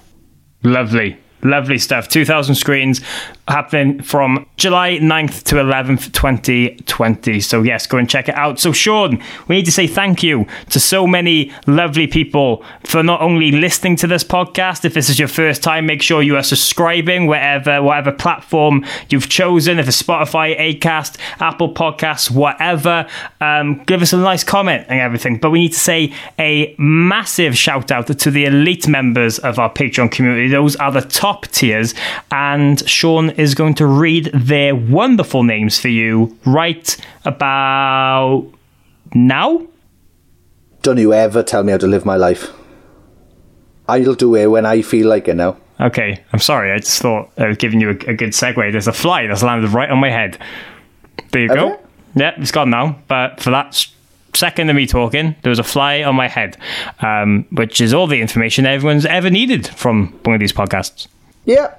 Lovely. Lovely stuff. 2,000 screens happening from July 9th to 11th, 2020. So, yes, go and check it out. So, Sean, we need to say thank you to so many lovely people for not only listening to this podcast. If this is your first time, make sure you are subscribing wherever, whatever platform you've chosen. If it's Spotify, Acast, Apple Podcasts, whatever, um, give us a nice comment and everything. But we need to say a massive shout out to the elite members of our Patreon community. Those are the top tiers, and Sean is going to read their wonderful names for you right about now. Don't you ever tell me how to live my life. I'll do it when I feel like it now. Okay, I'm sorry. I just thought I was giving you a, a good segue. There's a fly that's landed right on my head. There you Have go. it? Yeah, it's gone now. But for that second of me talking, there was a fly on my head, um, which is all the information everyone's ever needed from one of these podcasts. Yeah.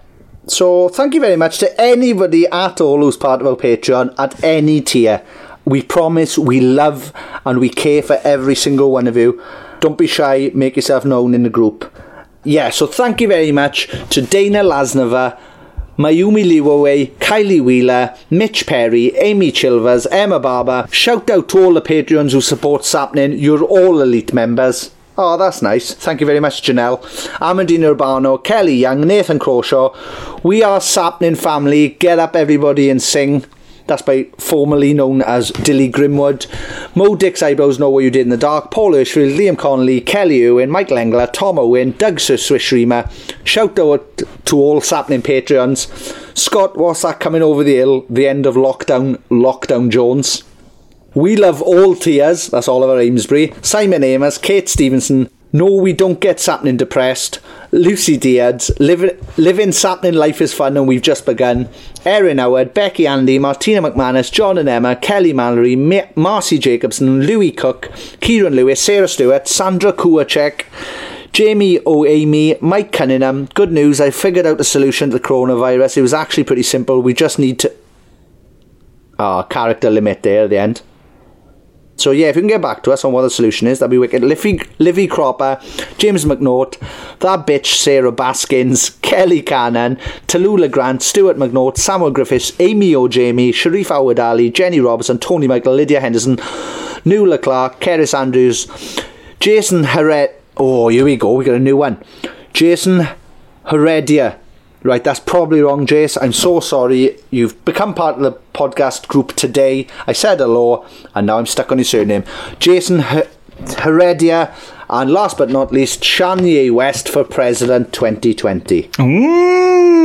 So thank you very much to anybody at all who's part of our Patreon at any tier. We promise we love and we care for every single one of you. Don't be shy, make yourself known in the group. Yeah, so thank you very much to Dana Lasnova, Mayumi Liwaway, Kylie Wheeler, Mitch Perry, Amy Chilvers, Emma Barber. Shout out to all the Patreons who support Sappenin. You're all elite members. Oh, that's nice. Thank you very much, Janelle. Amandine Urbano, Kelly Young, Nathan Crawshaw. We are Sappenin family. Get up, everybody, and sing. That's by formerly known as Dilly Grimwood. Mo Dick's Eyebrows Know What You Did in the Dark, Paul Hirschfield, Liam Connolly, Kelly Owen, Michael Engler, Tom Owen, Doug Sir. Shout out to all Sappenin Patreons. Scott, what's that coming over the hill? The end of lockdown, Lockdown Jones. We love all tiers. That's Oliver Amesbury. Simon Amos, Kate Stevenson. No, we don't get sappenin depressed. Lucy Diaz. Living, living sappenin life is fun and we've just begun. Erin Howard, Becky Andy, Martina McManus, John and Emma, Kelly Mallory, Ma- Marcy Jacobson, Louis Cook, Kieran Lewis, Sarah Stewart, Sandra Kuwacek, Jamie O. Amy, Mike Cunningham. Good news, I figured out the solution to the coronavirus. It was actually pretty simple. We just need to. Ah, character limit there at the end. So yeah, if you can get back to us on what the solution is, that'd be wicked. Livy, Livy Cropper, James McNaught, that bitch Sarah Baskins, Kelly Cannon, Tallulah Grant, Stuart McNaught, Samuel Griffiths, Amy O. Jamie, Sharif Howard Ali, Jenny Robertson, Tony Michael, Lydia Henderson, Nuala Clark, Keris Andrews, Jason Heret. Oh, here we go. We got a new one. Jason Heredia. Right, that's probably wrong, Jace. I'm so sorry. You've become part of the podcast group today. I said hello, and now I'm stuck on your surname. Jason Her- Heredia, and last but not least, Shanye West for President 2020.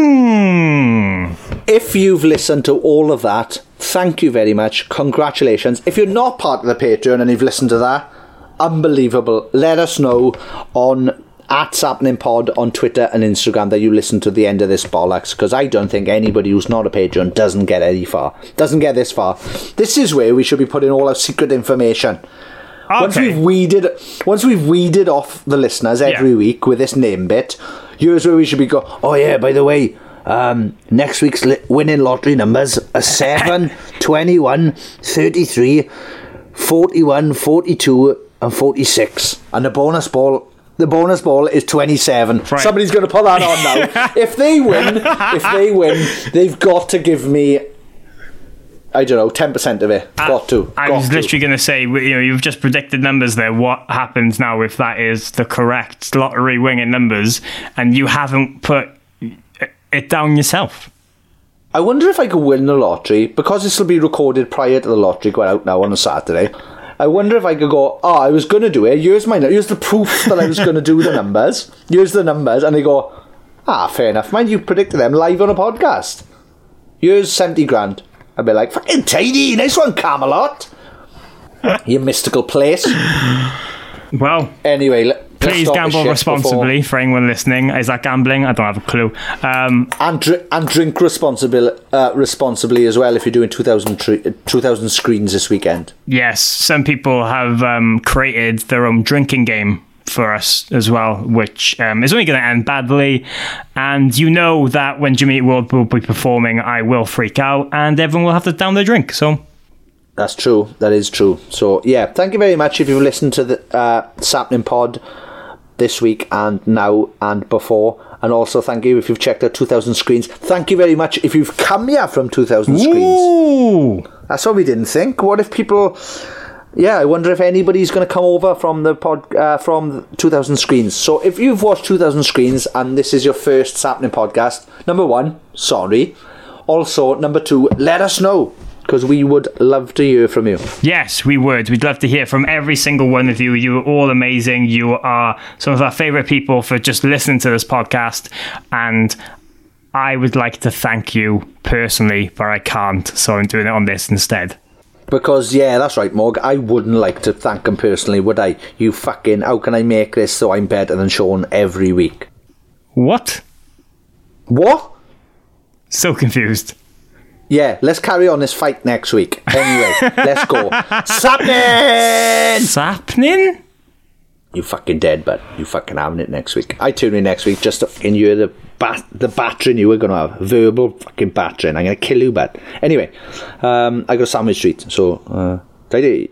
Mm. If you've listened to all of that, thank you very much. Congratulations. If you're not part of the Patreon and you've listened to that, unbelievable. Let us know on at Sappenin Pod on Twitter and Instagram that you listen to the end of this bollocks because I don't think anybody who's not a patron doesn't get any far, doesn't get this far. This is where we should be putting all our secret information. Once we've weeded, once we've weeded off the listeners every Yeah. week with this name bit, here's where we should be going. Oh yeah, by the way, um, next week's li- winning lottery numbers are 7, 21, 33, 41, 42, and 46. And the bonus ball. The bonus ball is 27. Right. Somebody's going to put that on now. if they win, if they win, they've got to give me, I don't know, 10% of it. Uh, got to. I got was to. literally going to say, you know, you've just predicted numbers there. What happens now if that is the correct lottery winning numbers and you haven't put it down yourself? I wonder if I could win the lottery because this will be recorded prior to the lottery going out now on a Saturday. I wonder if I could go. Oh, I was going to do it. Here's my. Here's the proof that I was going to do the numbers. Here's the numbers, and they go. Ah, fair enough. Mind you predicted them live on a podcast. Here's seventy grand. I'd be like, fucking tidy, nice one, Camelot. you mystical place. Well, Anyway, please gamble responsibly for anyone listening. Is that gambling? I don't have a clue. Um, and, dr- and drink responsibil- uh, responsibly as well if you're doing 2,000, tre- 2,000 screens this weekend. yes, some people have um, created their own drinking game for us as well, which um, is only going to end badly. And you know that when Jimmy World will be performing, I will freak out and everyone will have to down their drink. So That's true. That is true. So yeah, thank you very much if you've listened to the uh, Sappenin Pod this week and now and before, and also thank you if you've checked out 2,000 screens. Thank you very much if you've come here from 2,000 screens. Ooh. That's what we didn't think. What if people? Yeah, I wonder if anybody's going to come over from the pod uh, from 2,000 screens. So if you've watched 2,000 screens and this is your first Sappenin podcast, number one, sorry. Also, number two, let us know because we would love to hear from you. Yes, we would. We'd love to hear from every single one of you. You are all amazing. You are some of our favorite people for just listening to this podcast. And I would like to thank you personally, but I can't. So I'm doing it on this instead. Because yeah, that's right, Morg. I wouldn't like to thank him personally, would I? You fucking. How can I make this so I'm better than Sean every week? What? What? So confused. Yeah, let's carry on this fight next week. Anyway, let's go. Sappenin! Sappenin? You fucking dead, but you fucking having it next week. I tune in next week just to fucking hear the bat- the battering you were gonna have. Verbal fucking battering. I'm gonna kill you, but anyway, um, I got a sandwich treat, so uh, tidy.